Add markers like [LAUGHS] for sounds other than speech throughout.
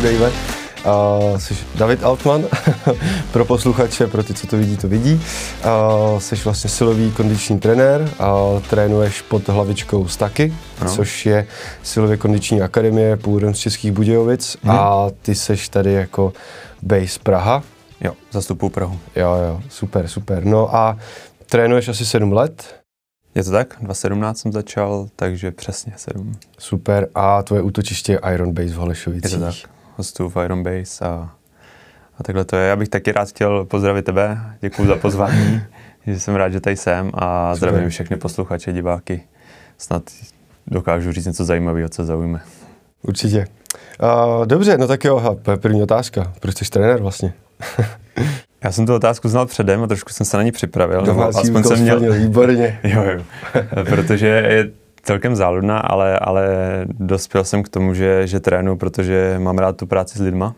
uvedu, Dave. Uh, jsi David Altman, [LAUGHS] pro posluchače, pro ty, co to vidí, to vidí. Uh, jsi vlastně silový kondiční trenér a trénuješ pod hlavičkou Staky, no. což je silově kondiční akademie původem z Českých Budějovic hmm. a ty seš tady jako base Praha. Jo, zastupu Prahu. Jo, jo, super, super. No a trénuješ asi sedm let, je to tak, 2017 jsem začal, takže přesně 7. Super, a tvoje útočiště Iron Base v Holešovicích. Je to tak, hostu v Iron Base a, a takhle to je. Já bych taky rád chtěl pozdravit tebe, děkuji za pozvání, [LAUGHS] že jsem rád, že tady jsem a Super. zdravím všechny posluchače, diváky. Snad dokážu říct něco zajímavého, co zaujme. Určitě. Uh, dobře, no tak jo, první otázka. Proč jsi trenér vlastně? [LAUGHS] Já jsem tu otázku znal předem a trošku jsem se na ní připravil. Domácí aspoň jsem měl... výborně. [LAUGHS] jo, jo. protože je celkem záludná, ale, ale dospěl jsem k tomu, že, že trénu, protože mám rád tu práci s lidma.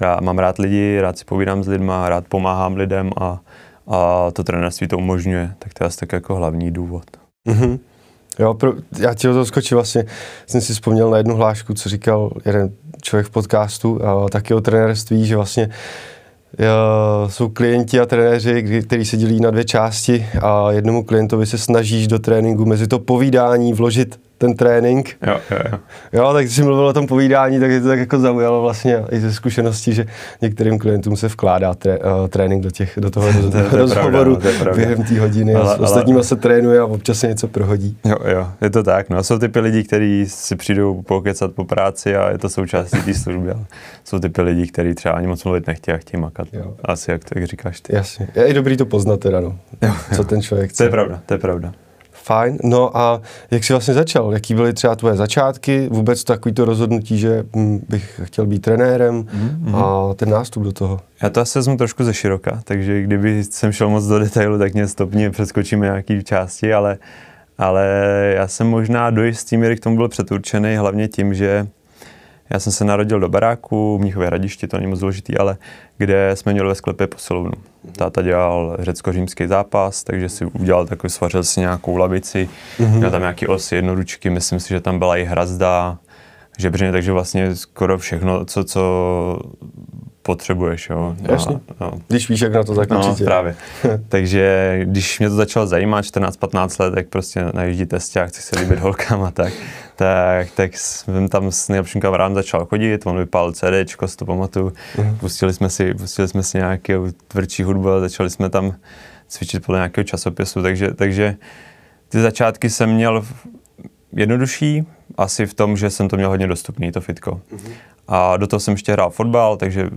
Rád, mám rád lidi, rád si povídám s lidma, rád pomáhám lidem a, a to trenérství to umožňuje. Tak to je asi tak jako hlavní důvod. Mm-hmm. Jo, pro, já ti o to skočím vlastně, jsem si vzpomněl na jednu hlášku, co říkal jeden člověk v podcastu, taky o trenérství, že vlastně jsou klienti a trenéři, kteří se dělí na dvě části a jednomu klientovi se snažíš do tréninku mezi to povídání vložit ten trénink. Jo, jo, jo. jo tak když jsi mluvil o tom povídání, tak je to tak jako zaujalo vlastně i ze zkušeností, že některým klientům se vkládá tré, uh, trénink do, těch, do toho [LAUGHS] roz, to, to rozhovoru pravda, během té hodiny ale, a s ostatníma ale... se trénuje a občas se něco prohodí. Jo, jo, je to tak. No, jsou typy lidí, kteří si přijdou pokecat po práci a je to součástí té služby. jsou typy lidí, kteří třeba ani moc mluvit nechtějí a chtějí makat. Jo. Asi jak to jak říkáš ty. Jasně. Je i dobrý to poznat teda, no. Jo, jo. Co ten člověk chce. To je pravda, to je pravda. Fajn. No a jak jsi vlastně začal? Jaký byly třeba tvoje začátky? Vůbec takový to rozhodnutí, že hm, bych chtěl být trenérem mm-hmm. a ten nástup do toho? Já to asi vezmu trošku ze široka, takže kdyby jsem šel moc do detailu, tak mě stopně přeskočíme nějaký části, ale, ale já jsem možná do jistý míry k tomu byl předurčený hlavně tím, že já jsem se narodil do baráku, v Mnichově hradišti, to není moc důležitý, ale kde jsme měli ve sklepě posilovnu. Táta dělal řecko-římský zápas, takže si udělal takový, svařil si nějakou lavici, mm-hmm. měl tam nějaký osy, jednoručky, myslím si, že tam byla i hrazda, žebřiny, takže vlastně skoro všechno, co, co potřebuješ, jo. Jasně. no. Když víš, jak na to, tak no, určitě. právě. [LAUGHS] Takže když mě to začalo zajímat, 14-15 let, tak prostě najíždí testák, chci se líbit holkám a tak, tak, tak jsem tam s nejlepším kamarádem začal chodit, on vypál CD, si to pamatuju, uh-huh. pustili jsme si, pustili jsme si nějakou tvrdší hudbu a začali jsme tam cvičit podle nějakého časopisu, takže, takže ty začátky jsem měl jednodušší, asi v tom, že jsem to měl hodně dostupný, to fitko. Uh-huh. A do toho jsem ještě hrál fotbal, takže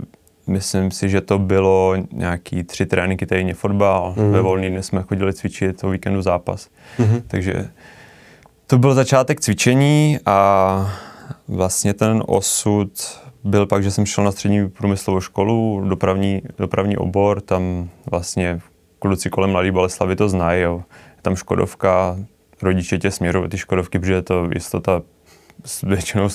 myslím si, že to bylo nějaký tři tréninky týdně fotbal, uh-huh. ve volný dny jsme chodili cvičit, o víkendu zápas. Uh-huh. Takže to byl začátek cvičení a vlastně ten osud byl pak, že jsem šel na střední průmyslovou školu, dopravní, dopravní obor, tam vlastně kluci kolem Mladý Boleslavy to znají, jo. Je tam Škodovka, rodiče tě směrují ty Škodovky, protože je to jistota většinou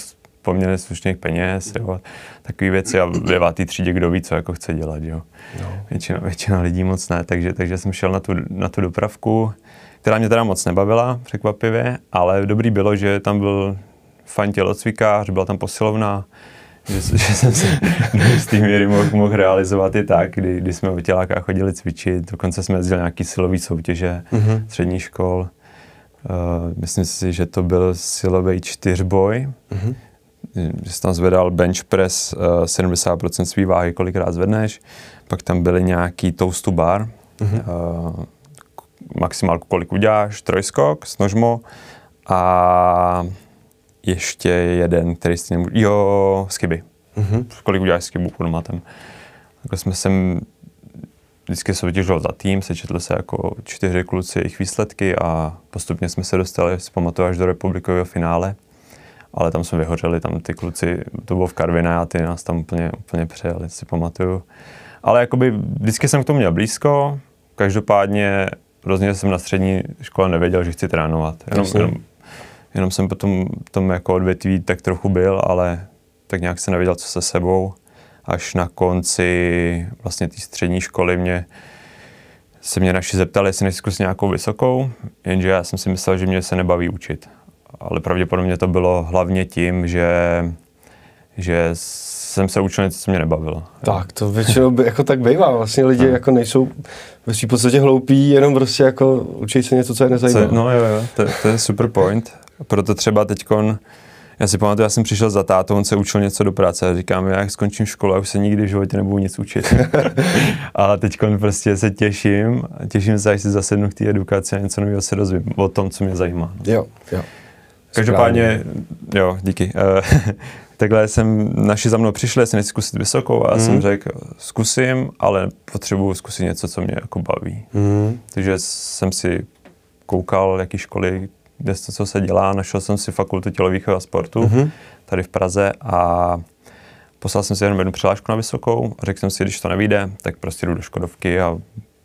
poměrně slušných peněz, jo. takové věci a v devátý třídě kdo ví, co jako chce dělat, jo. No. Většina, většina lidí moc ne, takže, takže jsem šel na tu, na tu dopravku, která mě teda moc nebavila, překvapivě, ale dobrý bylo, že tam byl fajn tělocvikář, byla tam posilovna, že, [LAUGHS] že jsem se do jistý míry mohl, mohl realizovat i tak, kdy, kdy jsme v tělákách chodili cvičit, dokonce jsme jezdili nějaký silový soutěže mm-hmm. střední škol. Uh, myslím si, že to byl silový čtyřboj, mm-hmm. Že jsi tam zvedal bench press uh, 70% svý váhy, kolikrát zvedneš, pak tam byly nějaký toast to bar, mm-hmm. uh, maximálku, kolik uděláš, trojskok s nožmo a ještě jeden, který si nemůžu, jo, skyby. Mm-hmm. Kolik uděláš skybu pod matem. Jako jsme sem vždycky soutěžil za tým, sečetli se jako čtyři kluci jejich výsledky a postupně jsme se dostali, si pamatuju, až do republikového finále. Ale tam jsme vyhořeli, tam ty kluci, to bylo v Karviné a ty nás tam úplně, úplně přejeli, si pamatuju. Ale jakoby vždycky jsem k tomu měl blízko, každopádně rozhodně jsem na střední škole nevěděl, že chci trénovat. Jenom, jenom, jenom jsem potom tom jako odvětví tak trochu byl, ale tak nějak se nevěděl, co se sebou. Až na konci vlastně té střední školy mě se mě naši zeptali, jestli nechci zkusit nějakou vysokou, jenže já jsem si myslel, že mě se nebaví učit. Ale pravděpodobně to bylo hlavně tím, že, že jsem se učil něco, co mě nebavilo. Tak, to většinou by, jako tak bývá. Vlastně lidi no. jako nejsou ve svým podstatě hloupí, jenom prostě jako učí se něco, co je nezajímá. Co, no jo, jo, to, to je super point. Proto třeba teďkon, já si pamatuju, já jsem přišel za tátou, on se učil něco do práce a říkám, já jak skončím školu, já už se nikdy v životě nebudu nic učit. [LAUGHS] a teď prostě se těším, těším se, až si zasednu k té edukaci a něco nového se dozvím o tom, co mě zajímá. No. Jo, jo. Každopádně, jo, díky. Eh, [LAUGHS] takhle jsem, naši za mnou přišli, jsem nechci zkusit vysokou a mm. jsem řekl, zkusím, ale potřebuji zkusit něco, co mě jako baví. Mm. Takže jsem si koukal, jaký školy, kde to, co se dělá, našel jsem si fakultu tělovýchovy a sportu mm. tady v Praze a poslal jsem si jenom jednu přihlášku na vysokou a řekl jsem si, když to nevíde, tak prostě jdu do Škodovky a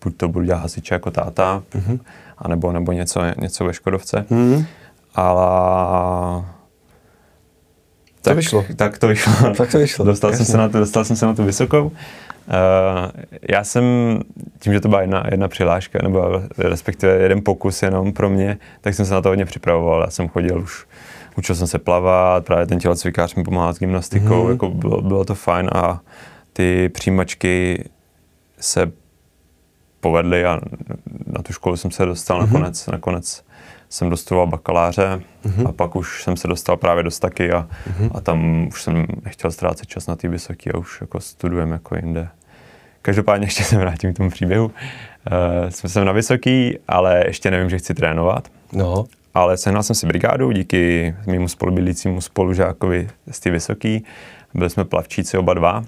buď to budu dělat hasiče jako táta, mm. anebo nebo něco, něco ve Škodovce. Mm. Ale tak, to vyšlo. Tak to vyšlo. [LAUGHS] tak to vyšlo. Dostal, jsem se na tu, dostal jsem se na tu vysokou. Uh, já jsem, tím, že to byla jedna, jedna přihláška, nebo respektive jeden pokus jenom pro mě, tak jsem se na to hodně připravoval. Já jsem chodil už, učil jsem se plavat, právě ten tělocvikář mi pomáhal s gymnastikou, mm. jako bylo, bylo to fajn a ty přijímačky se povedly a na tu školu jsem se dostal mm. nakonec, nakonec jsem dostudoval bakaláře mm-hmm. a pak už jsem se dostal právě do Staky a, mm-hmm. a tam už jsem nechtěl ztrácet čas na ty vysoké a už jako studujem jako jinde. Každopádně ještě se vrátím k tomu příběhu. Uh, jsme jsem na vysoký, ale ještě nevím, že chci trénovat. No. Ale sehnal jsem si brigádu díky mému spolubydlícímu spolužákovi z ty vysoký. Byli jsme plavčíci oba dva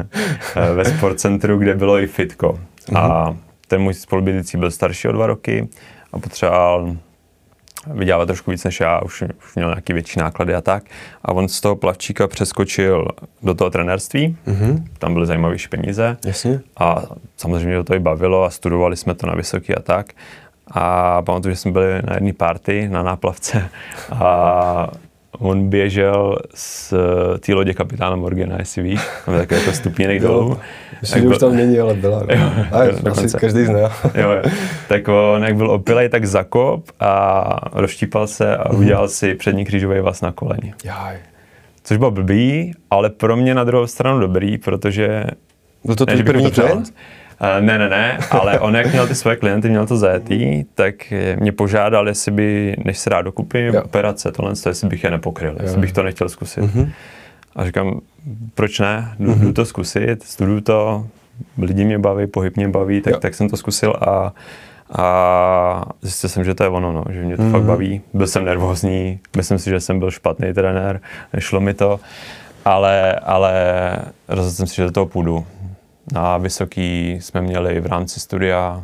[LAUGHS] ve sportcentru, kde bylo i fitko. Mm-hmm. A mhm. ten můj spolubydlící byl starší o dva roky a potřeboval vydělávat trošku víc než já, už, už měl nějaký větší náklady a tak. A on z toho plavčíka přeskočil do toho trenérství, mm-hmm. tam byly zajímavější peníze. Jasně. A samozřejmě to i bavilo a studovali jsme to na vysoký a tak. A pamatuju, že jsme byli na jedné party na náplavce a on běžel z té lodě kapitána Morgana, jestli víš, tam je takový jako stupínek [LAUGHS] dolů. Myslím, že už tam není, ale byla. No. [LAUGHS] Jo, a jo, asi každý zná. jo, jo. [LAUGHS] Tak on, jak byl opilej, tak zakop a rozštípal se a mhm. udělal si přední křížový vás na koleni. Jaj. Což bylo blbý, ale pro mě na druhou stranu dobrý, protože... Byl to tvůj první klient? Uh, ne, ne, ne, ale on jak měl ty své klienty, měl to zajetý, tak mě požádal, jestli by, než se rád dokupím, operace, tohle, jestli bych je nepokryl, jo. jestli bych to nechtěl zkusit. Mm-hmm. A říkám, proč ne, jdu, mm-hmm. jdu to zkusit, studuju to, lidi mě baví, pohyb mě baví, tak, tak jsem to zkusil a, a zjistil jsem, že to je ono, no, že mě to mm-hmm. fakt baví. Byl jsem nervózní, myslím si, že jsem byl špatný trenér, nešlo mi to, ale, ale rozhodl jsem si, že do toho půjdu. Na vysoký jsme měli v rámci studia,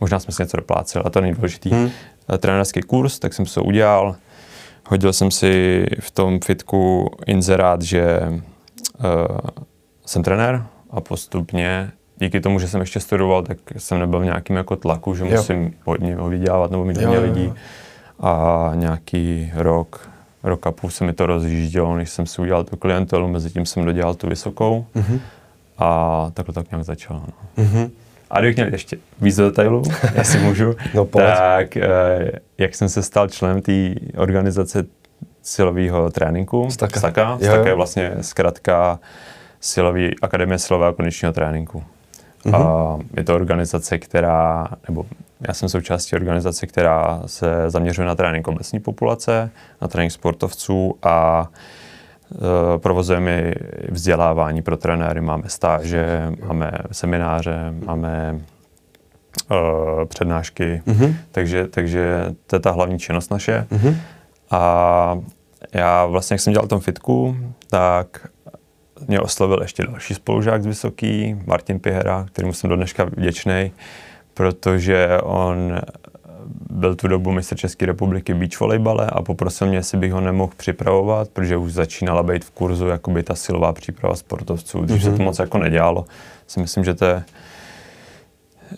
možná jsme si něco dopláceli, a to nejdůležitý, hmm. trenérský kurz, tak jsem se udělal. Hodil jsem si v tom fitku inzerát, že uh, jsem trenér a postupně díky tomu, že jsem ještě studoval, tak jsem nebyl v nějakým jako tlaku, že jo. musím hodně vydělávat nebo mít hodně lidí. A nějaký rok, rok a půl se mi to rozjíždělo, než jsem si udělal tu klientelu, mezi tím jsem dodělal tu vysokou. Mm-hmm. A takhle tak nějak začalo. No. Mm-hmm. A kdybych měl ještě víc do detailů, [LAUGHS] jestli můžu, no, tak eh, jak jsem se stal členem té organizace silového tréninku, Staka, Staka, Staka je vlastně zkrátka silový, Akademie silového kondičního tréninku. Mm-hmm. A je to organizace, která, nebo já jsem součástí organizace, která se zaměřuje na trénink obecní populace, na trénink sportovců a provozujeme vzdělávání pro trenéry, máme stáže, máme semináře, máme uh, přednášky, mm-hmm. takže, takže to je ta hlavní činnost naše. Mm-hmm. A já vlastně, jak jsem dělal tom fitku, tak mě oslovil ještě další spolužák z Vysoký, Martin Pihera, kterému jsem do dneška vděčný, protože on byl tu dobu mistr České republiky beach volejbale a poprosil mě, jestli bych ho nemohl připravovat, protože už začínala být v kurzu jakoby ta silová příprava sportovců, když mm-hmm. se to mhm. moc jako nedělalo. Si myslím, že to je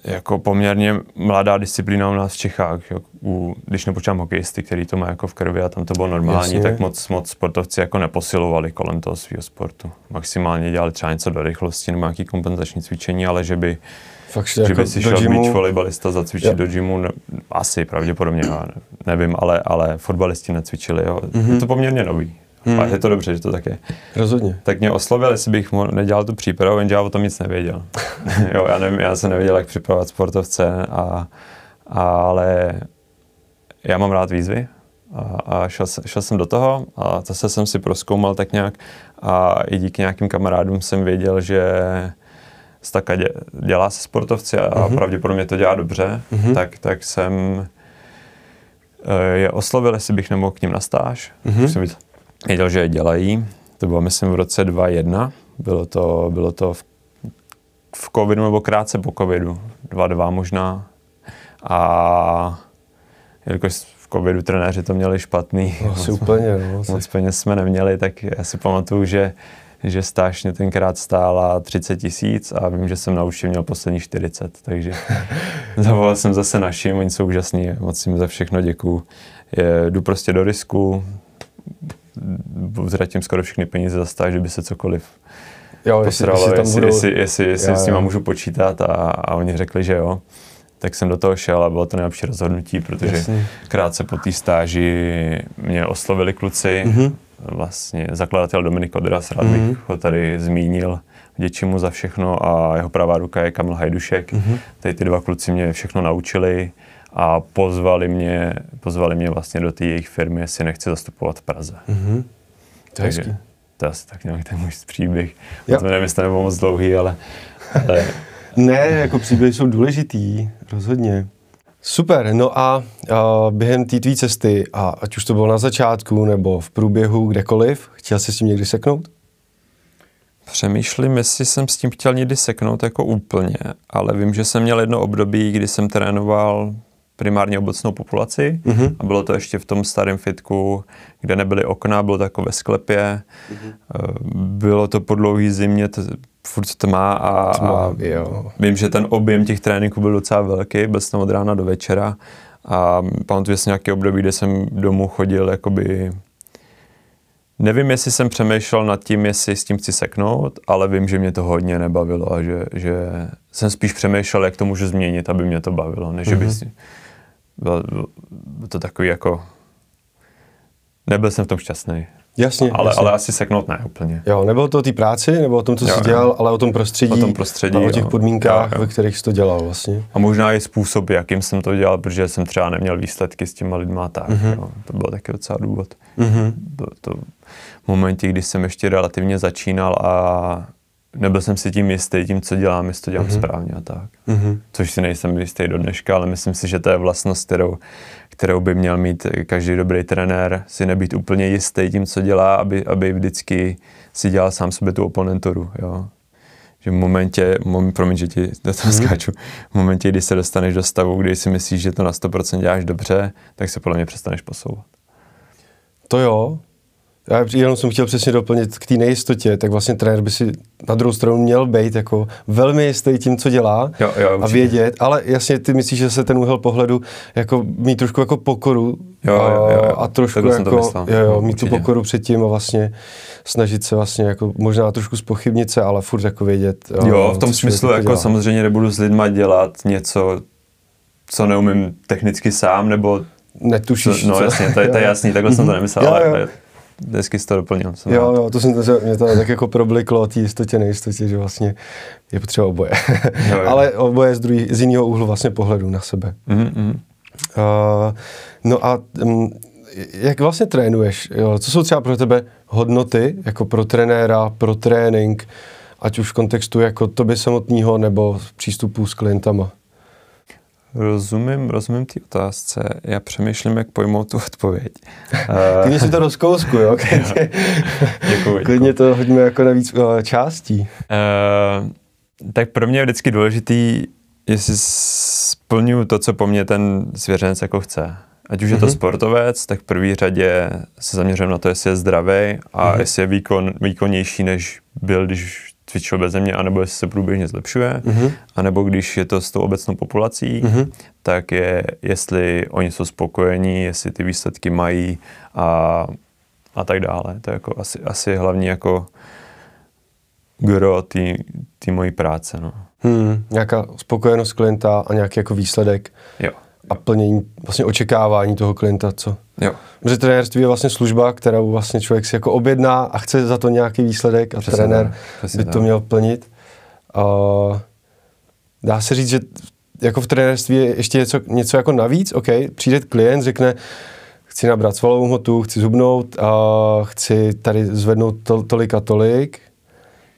jako poměrně mladá disciplína u nás v Čechách. U, když nepočítám hokejisty, který to má jako v krvi a tam to bylo normální, Jasně. tak moc, moc sportovci jako neposilovali kolem toho svého sportu. Maximálně dělali třeba něco do rychlosti nebo nějaký kompenzační cvičení, ale že by Fakt, že jako by si šel gymu... beach volejbalista zacvičit jo. do gymu, ne, asi pravděpodobně, já nevím, ale, ale fotbalisti necvičili. Jo. Mm-hmm. Je to poměrně nový. Hmm. A je to dobře, že to tak je. Rozhodně. Tak mě oslovil, jestli bych mu nedělal tu přípravu, jenže já o tom nic nevěděl. [LAUGHS] jo, já, nevím, já jsem nevěděl, jak připravovat sportovce, a, a, ale já mám rád výzvy a, a šel, šel jsem do toho a zase jsem si proskoumal tak nějak a i díky nějakým kamarádům jsem věděl, že Staka dě, dělá se sportovci a uh-huh. pravděpodobně to dělá dobře, uh-huh. tak, tak jsem eh, je oslovil, jestli bych nemohl k ním na stáž. Uh-huh. Jsem věděl, že je dělají. To bylo, myslím, v roce 2001. Bylo to, bylo to v, v covidu nebo krátce po covidu. 2002 možná. A jelikož v covidu trenéři to měli špatný. No, asi úplně, no, Moc peněz jsme neměli, tak já si pamatuju, že že stáž mě tenkrát stála 30 tisíc a vím, že jsem na účtě měl poslední 40, takže [LAUGHS] zavolal jsem zase našim, oni jsou úžasní, moc jim za všechno děkuju. Je, jdu prostě do risku, ztratím skoro všechny peníze za stáž, že by se cokoliv jo, posralo, jestli, jestli, budou... jestli, jestli, jestli jo, s nima můžu počítat a, a oni řekli, že jo. Tak jsem do toho šel a bylo to nejlepší rozhodnutí, protože Jasně. krátce po té stáži mě oslovili kluci, mm-hmm vlastně zakladatel Dominik Odras, rád bych mm-hmm. ho tady zmínil, vděčím mu za všechno a jeho pravá ruka je Kamil Hajdušek. Mm-hmm. Tady ty dva kluci mě všechno naučili a pozvali mě, pozvali mě vlastně do té jejich firmy, jestli nechci zastupovat v Praze. Mm-hmm. To Takže hezký. to je asi tak nějaký ten můj příběh. Já. To nevím, jestli nebo moc dlouhý, ale... ale... ne, jako příběhy jsou důležitý, rozhodně. Super, no a, a během té tvý cesty, a ať už to bylo na začátku nebo v průběhu, kdekoliv, chtěl jsi s tím někdy seknout? Přemýšlím, jestli jsem s tím chtěl někdy seknout jako úplně, ale vím, že jsem měl jedno období, kdy jsem trénoval primárně obecnou populaci mm-hmm. a bylo to ještě v tom starém fitku, kde nebyly okna, bylo to jako ve sklepě. Mm-hmm. Bylo to po dlouhý zimě, t- furt tma a, tma, a vím, že ten objem těch tréninků byl docela velký, byl jsem od rána do večera a pamatuju si nějaký období, kde jsem domů chodil jakoby Nevím, jestli jsem přemýšlel nad tím, jestli s tím chci seknout, ale vím, že mě to hodně nebavilo a že, že jsem spíš přemýšlel, jak to můžu změnit, aby mě to bavilo, než mm-hmm. by si byl, byl to takový jako, nebyl jsem v tom šťastný. Jasně, ale, jasně. ale asi seknout ne úplně. Jo, nebylo to o té práci, nebo o tom, co jo, jsi jo. dělal, ale o tom prostředí, o tom prostředí a o těch podmínkách, jo, jo. ve kterých jsi to dělal vlastně. A možná i způsob, jakým jsem to dělal, protože jsem třeba neměl výsledky s těma lidma tak. Mm-hmm. Jo. To byl taky docela důvod. Mm-hmm. Bylo to v momentě, kdy jsem ještě relativně začínal a nebyl jsem si tím jistý, tím, co dělám, jestli to dělám mm-hmm. správně a tak. Mm-hmm. Což si nejsem jistý do dneška, ale myslím si, že to je vlastnost, kterou, kterou by měl mít každý dobrý trenér, si nebýt úplně jistý tím, co dělá, aby, aby vždycky si dělal sám sobě tu oponenturu. Jo? Že v momentě, moment, promiň, že ti do toho mm-hmm. skáču, v momentě, kdy se dostaneš do stavu, kdy si myslíš, že to na 100% děláš dobře, tak se podle mě přestaneš posouvat. To jo, já jenom jsem chtěl přesně doplnit k té nejistotě, tak vlastně trenér by si na druhou stranu měl být jako velmi jistý tím, co dělá jo, jo, a vědět, ale jasně ty myslíš, že se ten úhel pohledu jako mít trošku jako pokoru jo, jo, jo, jo. a trošku jako, jo, jo, mít určitě. tu pokoru předtím a vlastně snažit se vlastně jako možná trošku spochybnit se, ale furt jako vědět. Jo, v tom smyslu jako dělá. samozřejmě nebudu s lidma dělat něco, co neumím technicky sám, nebo Netušíš. no jasně, to je, to je [LAUGHS] jasný, takhle jsem to nemyslel, jo, jo. ale hezky jsi to doplnil. Jsem jo, jo, to jsem to, mě to tak jako probliklo o té jistotě, nejistotě, že vlastně je potřeba oboje. Jo, jo. [LAUGHS] Ale oboje z, druhý, z jiného úhlu vlastně pohledu na sebe. Mm-hmm. Uh, no a um, jak vlastně trénuješ? Jo? Co jsou třeba pro tebe hodnoty, jako pro trenéra, pro trénink, ať už v kontextu jako tobě samotného nebo přístupu s klientama? Rozumím, rozumím ty otázce. Já přemýšlím, jak pojmout tu odpověď. [LAUGHS] Klidně si to rozkousku, jo? [LAUGHS] děkuji. Klidně to hodíme jako na víc uh, částí. Uh, tak pro mě je vždycky důležitý, jestli splňuju to, co po mně ten svěřenec jako chce. Ať už mm-hmm. je to mhm. sportovec, tak v první řadě se zaměřím na to, jestli je zdravý a mm-hmm. jestli je výkon, výkonnější, než byl, když cvičil bez mě, anebo jestli se průběžně zlepšuje, mm-hmm. anebo když je to s tou obecnou populací, mm-hmm. tak je, jestli oni jsou spokojení, jestli ty výsledky mají a, a tak dále. To je jako asi, asi hlavní jako gro té mojí práce. No. Hmm, nějaká spokojenost klienta a nějaký jako výsledek. Jo. A plnění, vlastně očekávání toho klienta, co? Jo. Protože trenérství je vlastně služba, kterou vlastně člověk si jako objedná a chce za to nějaký výsledek a Přesně trenér tak, by to tak. měl plnit. A dá se říct, že jako v trenérství je ještě něco, něco jako navíc, OK, přijde klient, řekne, chci nabrat svalovou hmotu, chci zhubnout a chci tady zvednout to, tolik a tolik,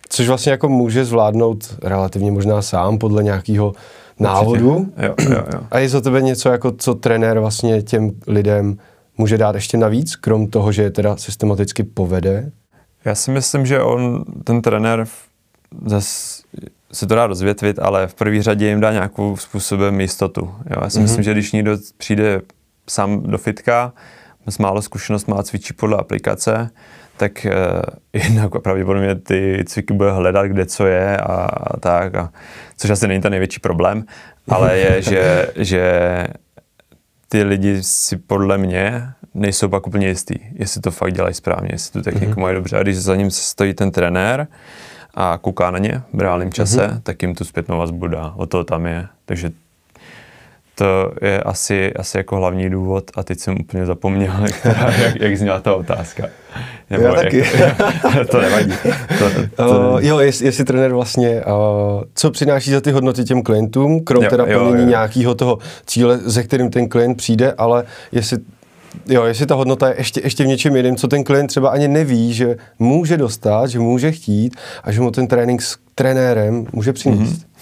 což vlastně jako může zvládnout relativně možná sám podle nějakého návodu. Jo, jo, jo. A je za tebe něco, jako co trenér vlastně těm lidem může dát ještě navíc, krom toho, že je teda systematicky povede? Já si myslím, že on, ten trenér, zase se to dá rozvětvit, ale v první řadě jim dá nějakou způsobem jistotu. Jo? Já si mm-hmm. myslím, že když někdo přijde sám do fitka, s málo zkušenost, má cvičí podle aplikace, tak eh, [LAUGHS] jednak pravděpodobně ty cviky bude hledat, kde co je a, a tak, a, což asi není ten největší problém, ale je, [LAUGHS] že, že ty lidi si podle mě nejsou pak úplně jistý, jestli to fakt dělají správně, jestli tu techniku mm-hmm. mají dobře. A když za ním stojí ten trenér a kouká na ně v reálném čase, mm-hmm. tak jim tu zpětnou vazbu dá. O to tam je. Takže to je asi, asi jako hlavní důvod a teď jsem úplně zapomněl, která, jak, jak zněla ta otázka. Nebo Já taky. Jak, [LAUGHS] to nevadí. To, to... Uh, jo, jestli, jestli trenér vlastně, uh, co přináší za ty hodnoty těm klientům, krom jo, teda plnění nějakého toho cíle, ze kterým ten klient přijde, ale jestli Jo, jestli ta hodnota je ještě, ještě v něčem jiném, co ten klient třeba ani neví, že může dostat, že může chtít a že mu ten trénink s trenérem může přinést. Mm-hmm.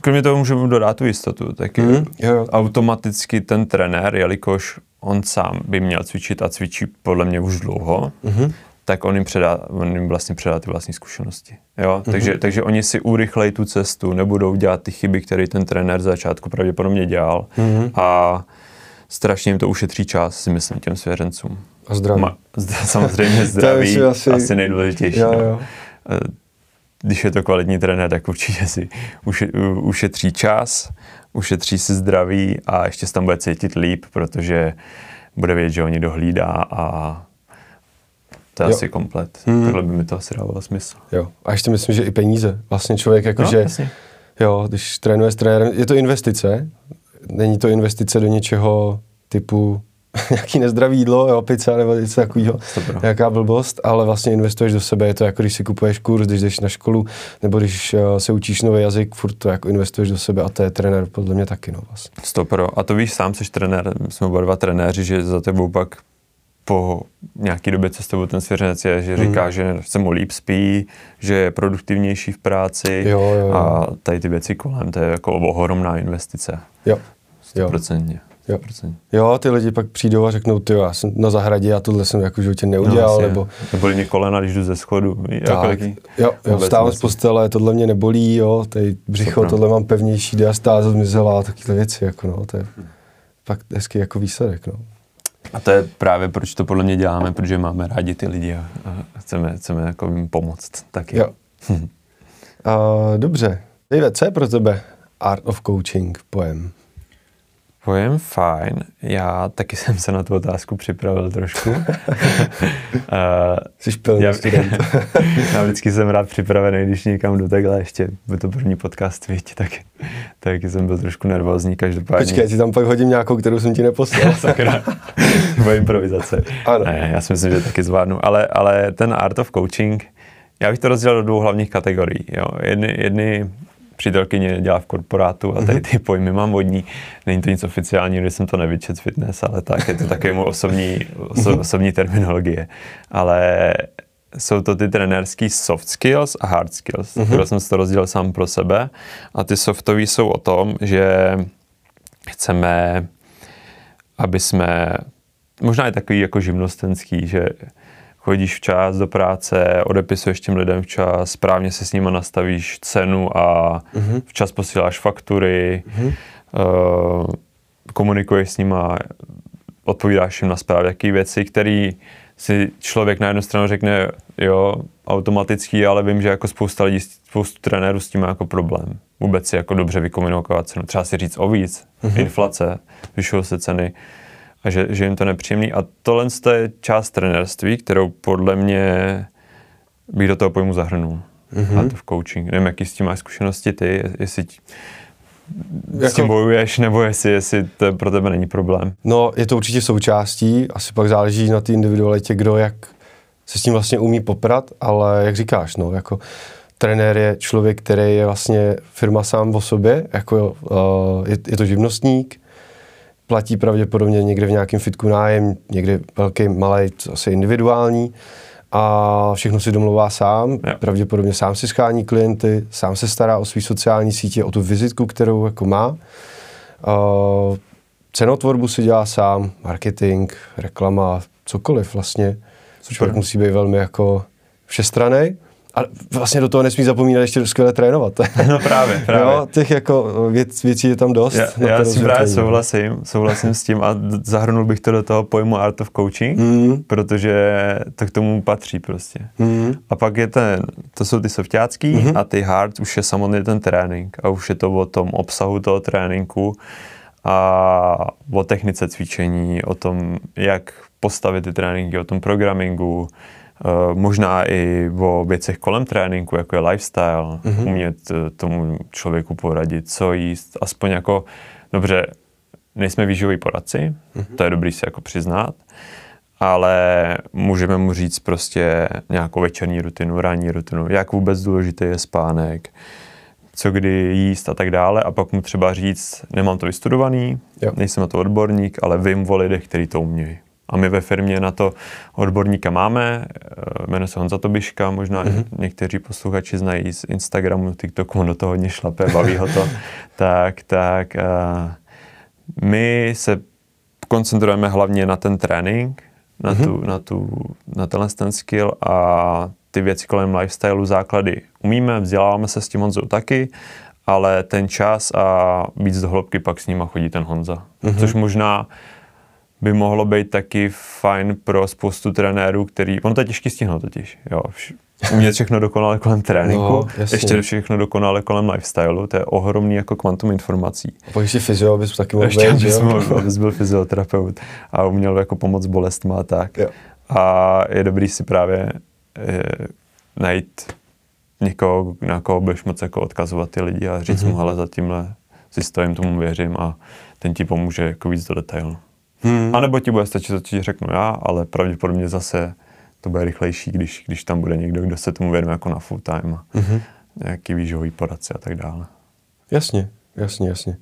Kromě toho můžeme dodat tu jistotu, tak mm, jo. automaticky ten trenér, jelikož on sám by měl cvičit a cvičí podle mě už dlouho, mm-hmm. tak on jim, předá, on jim vlastně předá ty vlastní zkušenosti. Jo? Mm-hmm. Takže, takže oni si urychlejí tu cestu, nebudou dělat ty chyby, které ten trenér z začátku pravděpodobně dělal mm-hmm. a strašně jim to ušetří čas, si myslím, těm svěřencům. A zdraví. Ma, samozřejmě [LAUGHS] zdraví, asi, asi nejdůležitější. Jo, no. jo. No když je to kvalitní trenér, tak určitě si ušetří čas, ušetří si zdraví a ještě se tam bude cítit líp, protože bude vědět, že oni dohlídá a to je jo. asi komplet. Hmm. Takhle by mi to asi dávalo smysl. Jo. A ještě myslím, že i peníze. Vlastně člověk jakože, no, jo, když trénuje s trenérem, je to investice, není to investice do něčeho typu [LAUGHS] nějaký nezdravý jídlo, jo, pizza nebo něco takového, nějaká blbost, ale vlastně investuješ do sebe, je to jako když si kupuješ kurz, když jdeš na školu, nebo když uh, se učíš nový jazyk, furt to jako investuješ do sebe a to je trenér podle mě taky, no vlastně. Stopro. A to víš, sám jsi trenér, jsme oba dva trenéři, že za tebou pak po nějaký době, co s tebou ten svěřenec je, že říká, mm. že se mu líp spí, že je produktivnější v práci jo, jo, jo. a tady ty věci kolem, to je jako ohromná investice. Jo. 100%. Jo. Jo. jo, ty lidi pak přijdou a řeknou, ty já jsem na zahradě a tohle jsem jako v životě neudělal. No, nebo nebolí mě kolena, když jdu ze schodu. Tak, jo, jo vstávám z postele, tohle mě nebolí, jo, tady břicho, Super. tohle mám pevnější, diastáza zmizela, takové věci, jako no, to je pak hezký jako výsledek, no. A to je právě proč to podle mě děláme, protože máme rádi ty lidi a, a chceme, chceme jako jim pomoct taky. Jo. [LAUGHS] uh, dobře. Dejve, co je pro tebe Art of Coaching pojem? Pojem fajn. Já taky [LAUGHS] jsem se na tu otázku připravil trošku. uh, [LAUGHS] Jsi pilný já, student. [LAUGHS] já vždycky jsem rád připravený, když někam jdu takhle ještě, by to první podcast, viď, tak, tak jsem byl trošku nervózní každopádně. Počkej, ti tam pak hodím nějakou, kterou jsem ti neposlal. Sakra. Moje improvizace. Ano. Ne, já si myslím, že taky zvládnu. Ale, ale ten art of coaching, já bych to rozdělil do dvou hlavních kategorií. Jo. Jedny, jedny přítelkyně dělá v korporátu a tady mhm. ty pojmy mám vodní. Není to nic oficiálního, když jsem to nevyčet fitness, ale tak, je to také mu osobní, oso, mhm. osobní terminologie. Ale jsou to ty trenérský soft skills a hard skills. Mm-hmm. Které jsem si to rozdělil sám pro sebe. A ty softové jsou o tom, že chceme, aby jsme, možná je takový jako živnostenský, že chodíš včas do práce, odepisuješ těm lidem včas, správně se s nimi nastavíš cenu a uh-huh. včas posíláš faktury, uh-huh. uh, komunikuješ s nimi, odpovídáš jim na správě, jaký věci, které si člověk na jednu stranu řekne, jo, automatický, ale vím, že jako spousta lidí, spoustu trenérů s tím má jako problém. Vůbec si jako dobře vykomunikovat cenu. Třeba si říct o víc, mm-hmm. inflace, zvyšují se ceny a že, že jim to nepříjemný. A tohle je část trenérství, kterou podle mě bych do toho pojmu zahrnul. Mm-hmm. A to v coaching. Nevím, jaký s tím máš zkušenosti ty, jestli jako... s tím bojuješ, nebo jestli, jestli to pro tebe není problém. No, je to určitě součástí, asi pak záleží na té individualitě, kdo jak se s tím vlastně umí poprat, ale jak říkáš, no, jako trenér je člověk, který je vlastně firma sám o sobě, jako uh, je, je to živnostník, platí pravděpodobně někde v nějakém fitku nájem, někde velký, malý, asi individuální a všechno si domluvá sám, jo. pravděpodobně sám si schání klienty, sám se stará o svý sociální sítě, o tu vizitku, kterou jako má. Uh, cenotvorbu si dělá sám, marketing, reklama, cokoliv vlastně. Člověk musí být velmi jako všestranej. A vlastně do toho nesmí zapomínat ještě skvěle trénovat. [LAUGHS] No právě, [LAUGHS] právě. Jo, těch jako věc, věcí je tam dost. Já, já si právě souhlasím, souhlasím s tím a zahrnul bych to do toho pojmu Art of Coaching, mm. protože to k tomu patří prostě. Mm. A pak je ten, to jsou ty softácký mm. a ty hard už je samotný ten trénink a už je to o tom obsahu toho tréninku a o technice cvičení, o tom, jak postavit ty tréninky, o tom programingu, možná i o věcech kolem tréninku, jako je lifestyle, mm-hmm. umět uh, tomu člověku poradit, co jíst, aspoň jako, dobře, nejsme výživoví poradci, mm-hmm. to je dobrý si jako přiznat, ale můžeme mu říct prostě nějakou večerní rutinu, ranní rutinu, jak vůbec důležitý je spánek, co kdy jíst a tak dále a pak mu třeba říct, nemám to vystudovaný, jo. nejsem na to odborník, ale vím o lidech, kteří to umějí. A my ve firmě na to odborníka máme, eh, jmenuje se Honza Tobiška, možná mm-hmm. někteří posluchači znají z Instagramu, TikToku, on do toho hodně šlape, baví ho to. [LAUGHS] tak, tak uh, my se koncentrujeme hlavně na ten trénink, na, mm-hmm. tu, na, tu, na tenhle ten skill a ty věci kolem lifestyleu, základy umíme, vzděláváme se s tím Honzou taky, ale ten čas a víc do hloubky pak s nima chodí ten Honza. Mm-hmm. Což možná by mohlo být taky fajn pro spoustu trenérů, který, on to je těžký stihnout totiž, jo, umět všechno dokonale kolem tréninku, no, ještě všechno dokonale kolem lifestyleu, to je ohromný jako kvantum informací. A pak ještě fyzio bys taky mohl ještě být, bys, mohl, abys byl fyzioterapeut a uměl jako pomoct bolestma a tak. Jo. A je dobrý si právě je, najít někoho, na koho budeš moc jako odkazovat ty lidi a říct mm-hmm. mu, ale za tímhle si stojím, tomu věřím a ten ti pomůže jako víc do detailu. Hmm. A nebo ti bude stačit, co ti řeknu já, ale pravděpodobně zase to bude rychlejší, když, když tam bude někdo, kdo se tomu věnuje jako na full time a hmm. nějaký výživový poradce a tak dále. Jasně, jasně, jasně.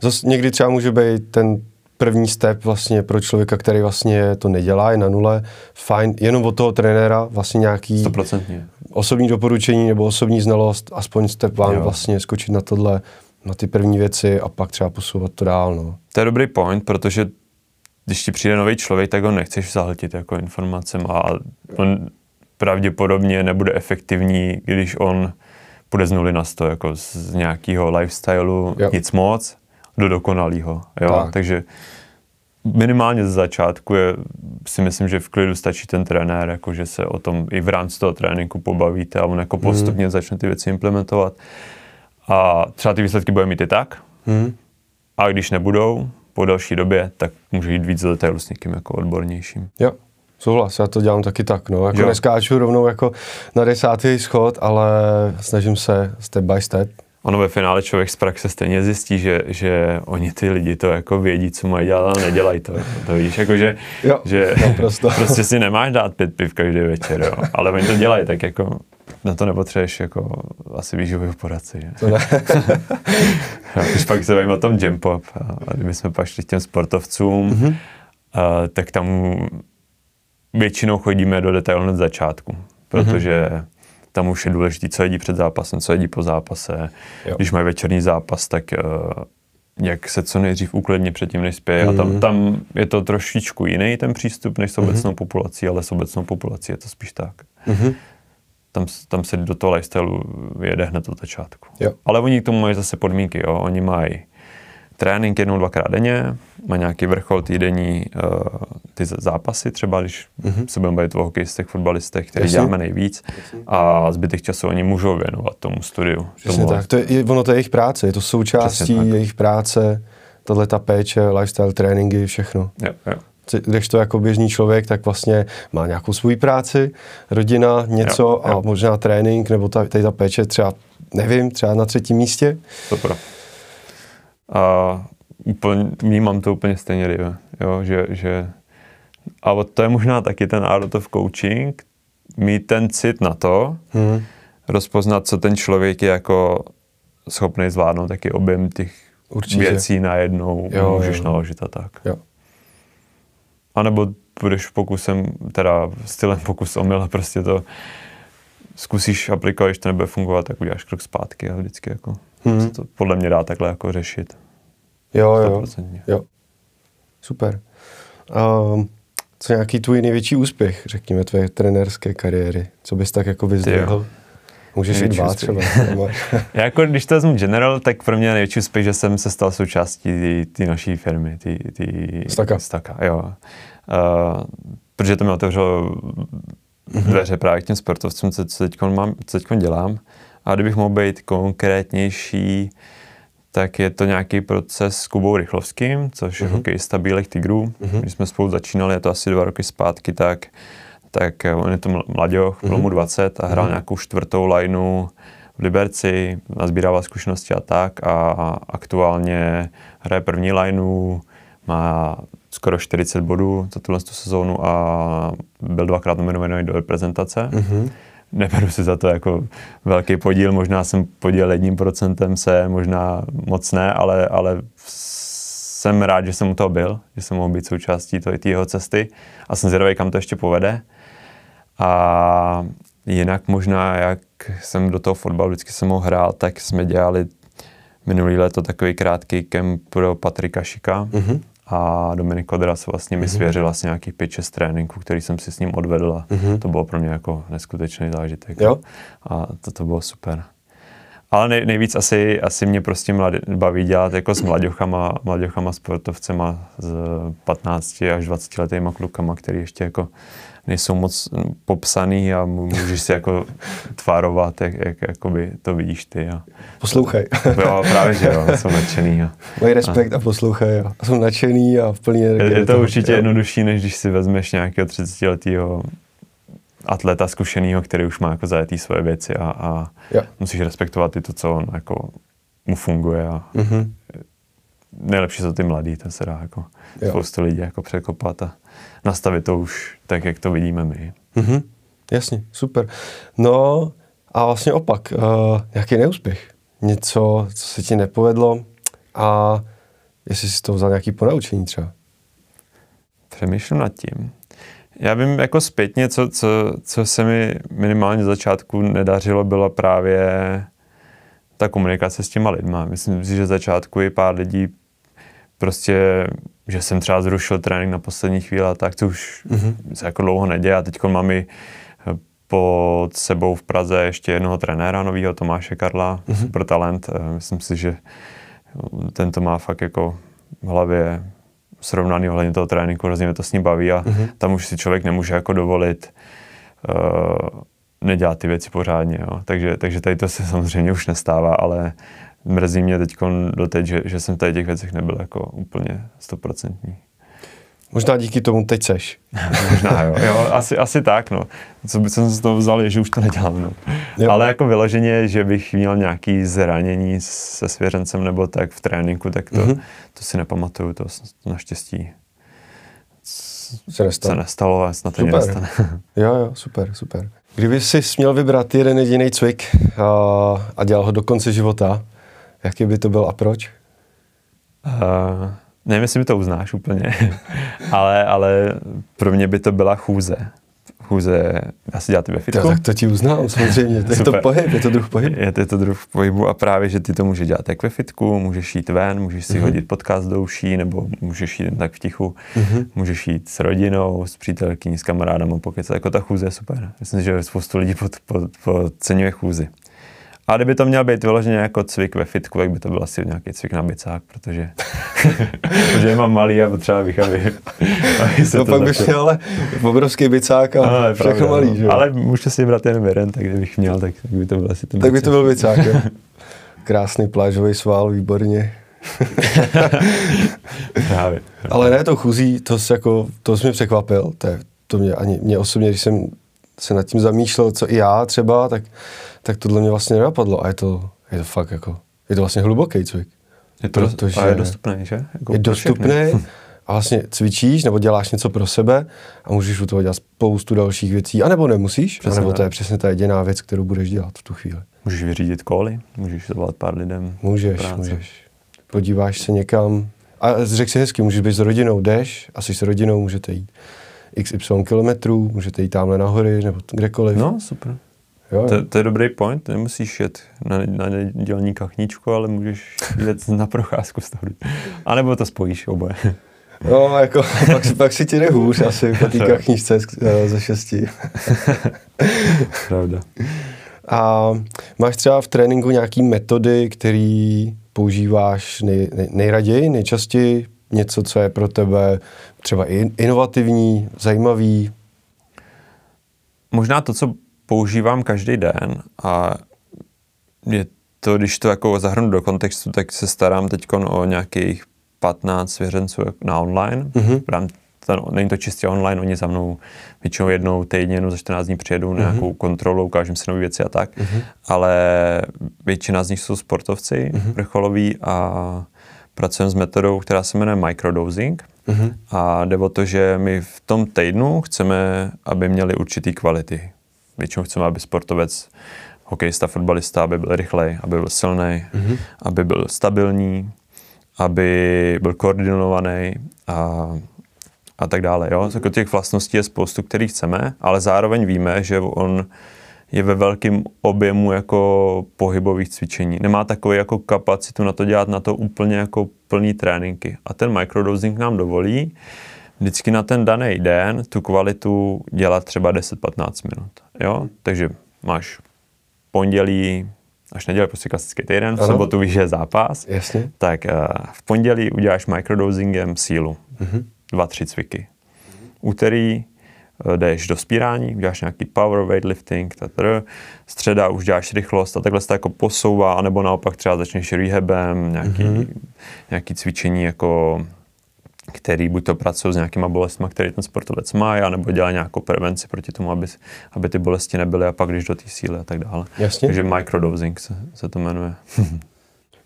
Zase někdy třeba může být ten první step vlastně pro člověka, který vlastně to nedělá, je na nule, fajn, jenom od toho trenéra vlastně nějaký 100%. osobní doporučení nebo osobní znalost, aspoň step vám vlastně skočit na tohle, na ty první věci a pak třeba posouvat to dál. No. To je dobrý point, protože když ti přijde nový člověk, tak ho nechceš zahltit jako informacem a on pravděpodobně nebude efektivní, když on půjde z nuly na sto, jako z nějakého lifestylu, jo. nic moc, do dokonalého. Tak. Takže minimálně ze začátku je, si myslím, že v klidu stačí ten trenér, jako že se o tom i v rámci toho tréninku pobavíte a on jako postupně hmm. začne ty věci implementovat. A třeba ty výsledky bude mít i tak. Hmm. A když nebudou, po další době, tak může jít víc do detailu s někým jako odbornějším. Jo, souhlas, já to dělám taky tak, no. Jako jo. neskáču rovnou jako na desátý schod, ale snažím se step by step. Ono ve finále člověk z praxe stejně zjistí, že, že oni ty lidi to jako vědí, co mají dělat, ale nedělají to. To víš, jako že, jo, že [LAUGHS] prostě si nemáš dát pět piv každý večer, jo. ale oni to dělají, tak jako na to nepotřebuješ jako asi výživový poradci. Že? To ne. [LAUGHS] Když pak se bavím o tom jump pop, a kdyby jsme pak šli k těm sportovcům, mm-hmm. a, tak tam většinou chodíme do detailu od začátku, protože mm-hmm. tam už je důležité, co jedí před zápasem, co jedí po zápase. Jo. Když mají večerní zápas, tak uh, jak se co nejdřív uklidně předtím, než spěje. Mm-hmm. A tam, mhm. tam je to trošičku jiný ten přístup než s obecnou mm-hmm. populací, ale s obecnou populací je to spíš tak. Mm-hmm tam, tam se do toho lifestyleu jede hned od začátku. Jo. Ale oni k tomu mají zase podmínky, jo. Oni mají trénink jednou, dvakrát denně, má nějaký vrchol týdenní uh, ty zápasy, třeba když mm-hmm. se budeme bavit o hokejistech, fotbalistech, který Jasně. děláme nejvíc Jasně. a zbytek času oni můžou věnovat tomu studiu. Přesně tomu, tak, to je, ono to je jejich práce, je to součástí jejich práce, tohle ta péče, lifestyle, tréninky, všechno. Jo, jo. Když to jako běžný člověk, tak vlastně má nějakou svou práci, rodina, něco jo, jo. a možná trénink, nebo ta, tady ta péče třeba, nevím, třeba na třetím místě. Super. A úplně, vnímám to úplně stejně, jo, že, že a to je možná taky ten art of coaching, mít ten cit na to, hmm. rozpoznat, co ten člověk je jako schopný zvládnout, taky objem těch Určitě. věcí najednou jo, můžeš jo. naložit a tak. Jo. A nebo budeš pokusem, teda stylem pokus omyl prostě to zkusíš aplikovat, když to nebude fungovat, tak uděláš krok zpátky a vždycky jako hmm. se to podle mě dá takhle jako řešit. Jo, jo, jo. Super. Um, co nějaký tvůj největší úspěch, řekněme, tvé trenérské kariéry? Co bys tak jako vyzdvihl? Můžeš jít dva třeba. [LAUGHS] Já jako, když to vezmu general, tak pro mě největší úspěch, že jsem se stal součástí té naší firmy. Tý, tý, Staka. Staka, jo. Uh, protože to mi otevřelo mm-hmm. dveře právě k těm sportovcům, co, co teď mám, co teď dělám. A kdybych mohl být konkrétnější, tak je to nějaký proces s Kubou Rychlovským, což je mm-hmm. hokejista Bílých tigrů. Mm-hmm. Když jsme spolu začínali, je to asi dva roky zpátky, tak, tak eh, on je to mladěch, bylo mu 20 a hrál mm-hmm. nějakou čtvrtou lineu v Liberci, nazbírával zkušenosti a tak a aktuálně hraje první lineu, má skoro 40 bodů za tuhle sezónu a byl dvakrát nominovaný do reprezentace. Mm-hmm neberu si za to jako velký podíl, možná jsem podíl jedním procentem se, možná moc ne, ale, ale jsem rád, že jsem u toho byl, že jsem mohl být součástí té jeho cesty a jsem zvědavý, kam to ještě povede. A jinak možná, jak jsem do toho fotbalu vždycky jsem mohl hrál, tak jsme dělali minulý léto takový krátký kemp pro Patrika Šika. Mm-hmm a Dominik Kodras vlastně mi mhm. svěřil vlastně nějakých 5-6 tréninků, který jsem si s ním odvedl a mm-hmm. to bylo pro mě jako neskutečný zážitek. Jo? A to, to bylo super. Ale nej, nejvíc asi, asi mě prostě mladý, baví dělat jako s mladěchama, mladěchama sportovcema z 15 až 20 letýma klukama, který ještě jako nejsou moc popsaný a můžeš si jako tvárovat, jak, jak jakoby to vidíš ty. A poslouchej. Jo, právě, že jo, jsou nadšený. A, Mají respekt a, a poslouchej. A jsou nadšený a v plně... Je, je to určitě jo. jednodušší, než když si vezmeš nějakého 30 letého atleta zkušeného, který už má jako zajetý svoje věci a, a musíš respektovat i to, co on jako mu funguje a mm-hmm. nejlepší jsou ty mladí, to se dá jako jo. spoustu lidí jako překopat a nastavit to už tak, jak to vidíme my. Mm-hmm. Jasně, super. No a vlastně opak, uh, jaký neúspěch? Něco, co se ti nepovedlo a jestli jsi z toho vzal nějaký ponaučení třeba? Přemýšlím nad tím. Já vím jako zpětně, co, co, co se mi minimálně začátku nedařilo, byla právě ta komunikace s těma lidma. Myslím si, že začátku i pár lidí prostě že jsem třeba zrušil trénink na poslední chvíli, tak to už mm-hmm. se jako dlouho neděje. A teď mám i pod sebou v Praze ještě jednoho trenéra nového, Tomáše Karla, mm-hmm. super talent. Eh, myslím si, že ten to má fakt jako v hlavě srovnaný ohledně toho tréninku, hrozně mě to s ním baví a mm-hmm. tam už si člověk nemůže jako dovolit uh, nedělat ty věci pořádně. Jo. Takže, takže tady to se samozřejmě už nestává, ale mrzí mě teď doteď, že, že jsem v těch věcech nebyl jako úplně stoprocentní. Možná díky tomu teď seš. [LAUGHS] Možná jo, jo asi, asi tak, no. Co by jsem z toho vzal, je, že už to nedělám, no. Jo. Ale jako vyloženě, že bych měl nějaký zranění se svěřencem nebo tak v tréninku, tak to, mm-hmm. to si nepamatuju, to, to naštěstí se nestalo. Se nestalo a snad to nestane. [LAUGHS] jo, jo, super, super. Kdyby jsi měl vybrat jeden jediný cvik a, a dělal ho do konce života, Jaký by to byl a proč? Uh, nevím, jestli mi to uznáš úplně, [LAUGHS] ale, ale pro mě by to byla chůze. Chůze, já si dělat ve fitku. Tak to ti uznám, samozřejmě. To je to pohyb, je to druh pohybu. Je, je to druh pohybu a právě, že ty to můžeš dělat jak ve fitku, můžeš jít ven, můžeš si uh-huh. hodit podcast do uší, nebo můžeš jít tak v tichu, uh-huh. můžeš jít s rodinou, s přítelkyní, s kamarádem, pokud jako ta chůze je super. Myslím, že spoustu lidí pod, pod, podceňuje chůzi. A kdyby to měl být vyloženě jako cvik ve fitku, tak by to byl asi nějaký cvik na bicák, protože, [LAUGHS] protože mám malý a potřeba bych, aby, aby se no to pak bych měl ale obrovský bicák a no, všechno pravda, malý, no. že? Ale můžu si vybrat jen jeden, tak kdybych měl, tak, tak by to byl asi ten Tak by to byl bicák, jo. [LAUGHS] Krásný plážový sval, výborně. [LAUGHS] Právě. Ale ne, to chuzí, to, jako, to jsi mě překvapil. To, je, to mě, ani mě osobně, když jsem se nad tím zamýšlel, co i já třeba, tak, tak tohle mě vlastně nenapadlo. A je to, je to fakt jako, je to vlastně hluboký cvik. Je to protože a je dostupný, že? Jako je dostupný a vlastně cvičíš nebo děláš něco pro sebe a můžeš u toho dělat spoustu dalších věcí, anebo nemusíš, přesně anebo to je přesně ta jediná věc, kterou budeš dělat v tu chvíli. Můžeš vyřídit koly, můžeš zavolat pár lidem. Můžeš, můžeš. Podíváš se někam a řekl si hezky, můžeš být s rodinou, jdeš, asi s rodinou můžete jít XY kilometrů, můžete jít tamhle nahory nebo kdekoliv. No, super. Jo, to, to, je dobrý point, nemusíš jet na, na nedělní kachničku, ale můžeš jet [LAUGHS] na procházku z toho. A nebo to spojíš oboje. [LAUGHS] No, jako, pak, pak si ti hůř asi po té [LAUGHS] kachničce eh, ze šesti. Pravda. A máš třeba v tréninku nějaký metody, které používáš nej, nej, nejraději, nejčastěji? Něco, co je pro tebe třeba inovativní, zajímavý? Možná to, co používám každý den a je to, když to jako zahrnu do kontextu, tak se starám teď o nějakých 15 svěřenců na online. Mm-hmm. To, není to čistě online, oni za mnou většinou jednou týdně, jednou za 14 dní přijedou mm-hmm. nějakou kontrolu, ukážem si nové věci a tak, mm-hmm. ale většina z nich jsou sportovci mm-hmm. vrcholoví a pracujeme s metodou, která se jmenuje microdosing mm-hmm. a jde o to, že my v tom týdnu chceme, aby měli určitý kvality. Většinou chceme, aby sportovec, hokejista, fotbalista, aby byl rychlej, aby byl silný, mm-hmm. aby byl stabilní, aby byl koordinovaný a, a tak dále. Jo? Jako těch vlastností je spoustu, kterých chceme, ale zároveň víme, že on je ve velkém objemu jako pohybových cvičení. Nemá takový jako kapacitu na to dělat na to úplně jako plný tréninky. A ten microdosing nám dovolí vždycky na ten daný den tu kvalitu dělat třeba 10-15 minut. Jo? Takže máš pondělí, až neděli, prostě klasický týden, v ano. sobotu víš, že je zápas, Jasně. tak uh, v pondělí uděláš microdosingem sílu, mm-hmm. dva, tři cviky. Úterý jdeš do spírání, uděláš nějaký power weightlifting, tatr, středa už děláš rychlost a takhle se to jako posouvá, anebo naopak třeba začneš rehabem, nějaký, mm-hmm. nějaký cvičení jako který buď to pracují s nějakýma bolestmi, který ten sportovec má, nebo dělá nějakou prevenci proti tomu, aby, aby ty bolesti nebyly a pak když do té síly a tak dále. Jasně. Takže microdosing se, se to jmenuje. [LAUGHS]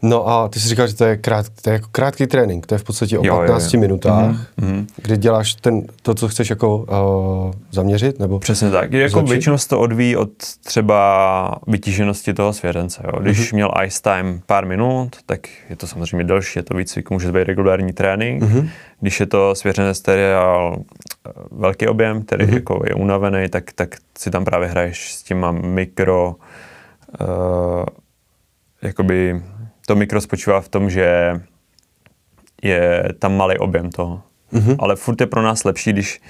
No a ty jsi říkal, že to je, krát, to je jako krátký trénink, to je v podstatě o jo, 15 jo, jo. minutách, mm-hmm. kdy děláš ten, to, co chceš jako uh, zaměřit, nebo Přesně tak, jako většinou se to odvíjí od třeba vytíženosti toho svěřence. Jo. Když mm-hmm. měl ice time pár minut, tak je to samozřejmě delší, je to víc, může být regulární trénink. Mm-hmm. Když je to svěřenec, který je velký objem, který mm-hmm. jako je unavený, tak, tak si tam právě hraješ s těma mikro uh, jakoby to mikro spočívá v tom, že je tam malý objem toho. Mm-hmm. Ale furt je pro nás lepší, když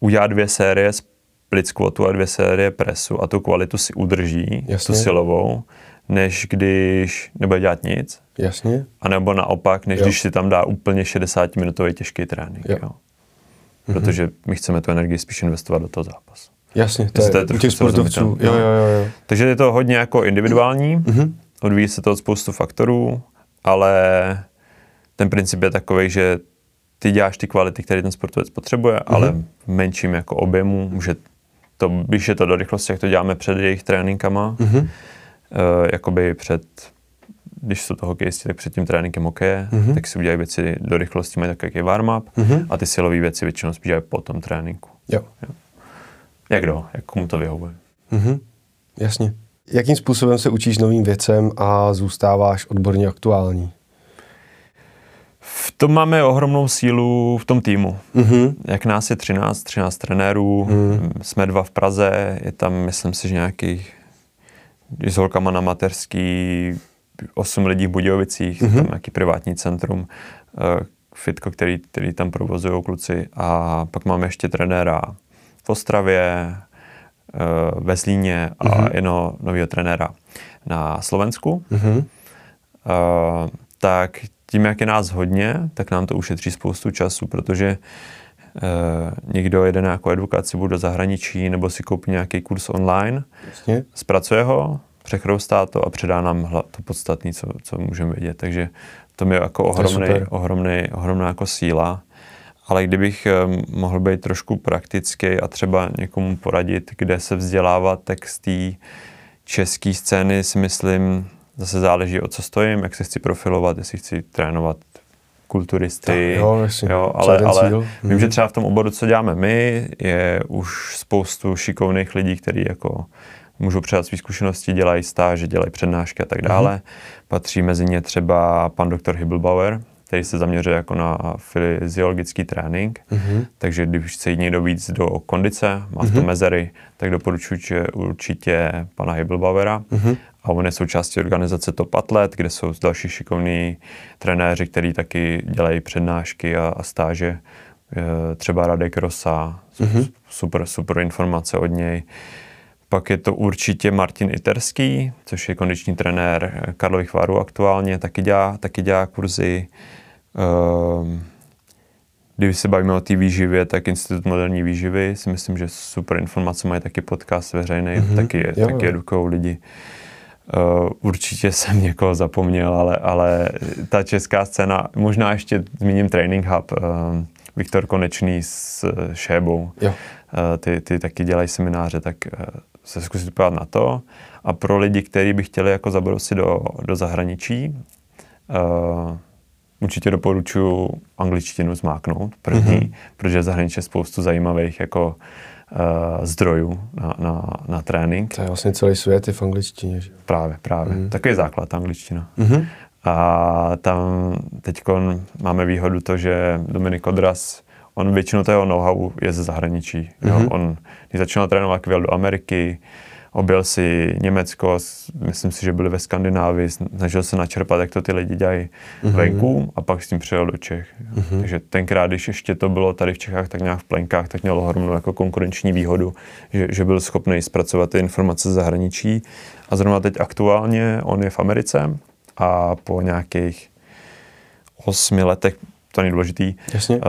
udělá dvě série split squatu a dvě série presu a tu kvalitu si udrží, Jasně. tu silovou, než když nebude dělat nic. Jasně. A nebo naopak, než jo. když si tam dá úplně 60-minutový těžký trénink. Jo. Jo. Mm-hmm. Protože my chceme tu energii spíš investovat do toho zápasu. Jasně, to je, to je u těch sportovců. Jo, jo, jo, jo. Takže je to hodně jako individuální. Mm-hmm odvíjí se to od spoustu faktorů, ale ten princip je takový, že ty děláš ty kvality, které ten sportovec potřebuje, mm-hmm. ale v menším jako objemu, může to, když je to do rychlosti, jak to děláme před jejich tréninkama, mm-hmm. uh, jakoby před, když jsou to hokejisti, tak před tím tréninkem hokeje, mm-hmm. tak si udělají věci do rychlosti, mají takový warm-up mm-hmm. a ty silové věci většinou spíš dělají po tom tréninku. Jo. jo. Jak kdo, jak komu to vyhovuje. Mm-hmm. Jasně. Jakým způsobem se učíš novým věcem a zůstáváš odborně aktuální? V tom máme ohromnou sílu v tom týmu. Mm-hmm. Jak nás je 13, 13 trenérů, mm. jsme dva v Praze, je tam, myslím si, že nějakých s holkama na mateřský, 8 lidí v Budějovicích, mm-hmm. tam nějaký privátní centrum, eh, fitko, který, který tam provozují kluci. A pak máme ještě trenéra v Ostravě, ve Zlíně a mm-hmm. jedno nového trenéra na Slovensku. Mm-hmm. Uh, tak tím, jak je nás hodně, tak nám to ušetří spoustu času, protože Uh, někdo jede na nějakou edukaci, bude do zahraničí nebo si koupí nějaký kurz online, Jasně. zpracuje ho, přechroustá to a předá nám to podstatné, co, co můžeme vědět. Takže to je jako ohromný, ohromný, ohromná jako síla. Ale kdybych um, mohl být trošku praktický a třeba někomu poradit, kde se vzdělávat, tak z té české scény si myslím, zase záleží, o co stojím, jak se chci profilovat, jestli chci trénovat kulturisty, tak, jo, jo, ale, ale vím, hmm. že třeba v tom oboru, co děláme my, je už spoustu šikovných lidí, kteří jako můžou předat své zkušenosti, dělají stáže, dělají přednášky a tak dále. Hmm. Patří mezi ně třeba pan doktor Hibelbauer, který se zaměřuje jako na fyziologický trénink, mm-hmm. takže když chce jít někdo víc do kondice, má v tom mm-hmm. mezery, tak doporučuji určitě pana Hibelbauera. Mm-hmm. A on je součástí organizace Top Atlet, kde jsou další šikovní trenéři, kteří taky dělají přednášky a, a stáže. Třeba Radek Rosa, mm-hmm. super, super informace od něj. Pak je to určitě Martin Iterský, což je kondiční trenér Karlových Varů aktuálně, taky dělá, taky dělá kurzy. Um, když se bavíme o té výživě, tak Institut moderní výživy si myslím, že super informace mají taky podcast veřejný, mm-hmm. taky, jo, taky edukují lidi. Uh, určitě jsem někoho zapomněl, ale, ale ta česká scéna, možná ještě zmíním Training Hub, uh, Viktor Konečný s Šébou, jo. Uh, ty, ty taky dělají semináře, tak uh, se zkusit podívat na to. A pro lidi, kteří by chtěli jako zabrousit do, do zahraničí, uh, určitě doporučuji angličtinu zmáknout první, mm-hmm. protože zahraničí je spoustu zajímavých jako uh, zdrojů na, na, na trénink. To je vlastně celý svět je v angličtině. Že? Právě, právě. Mm. Takový základ, angličtina. Mm-hmm. A tam teď máme výhodu to, že Dominik Odras on většinou toho know-how je ze zahraničí. Mm-hmm. Jo? Mhm. On, když začínal trénovat, vyjel do Ameriky, objel si Německo, myslím si, že byli ve Skandinávii, snažil se načerpat, jak to ty lidi dělají mm-hmm. venku a pak s tím přijel do Čech. Mm-hmm. Takže tenkrát, když ještě to bylo tady v Čechách, tak nějak v plenkách, tak mělo ohromnou jako konkurenční výhodu, že, že byl schopný zpracovat ty informace z zahraničí. A zrovna teď aktuálně on je v Americe a po nějakých osmi letech, to není důležitý, Jasně. Uh,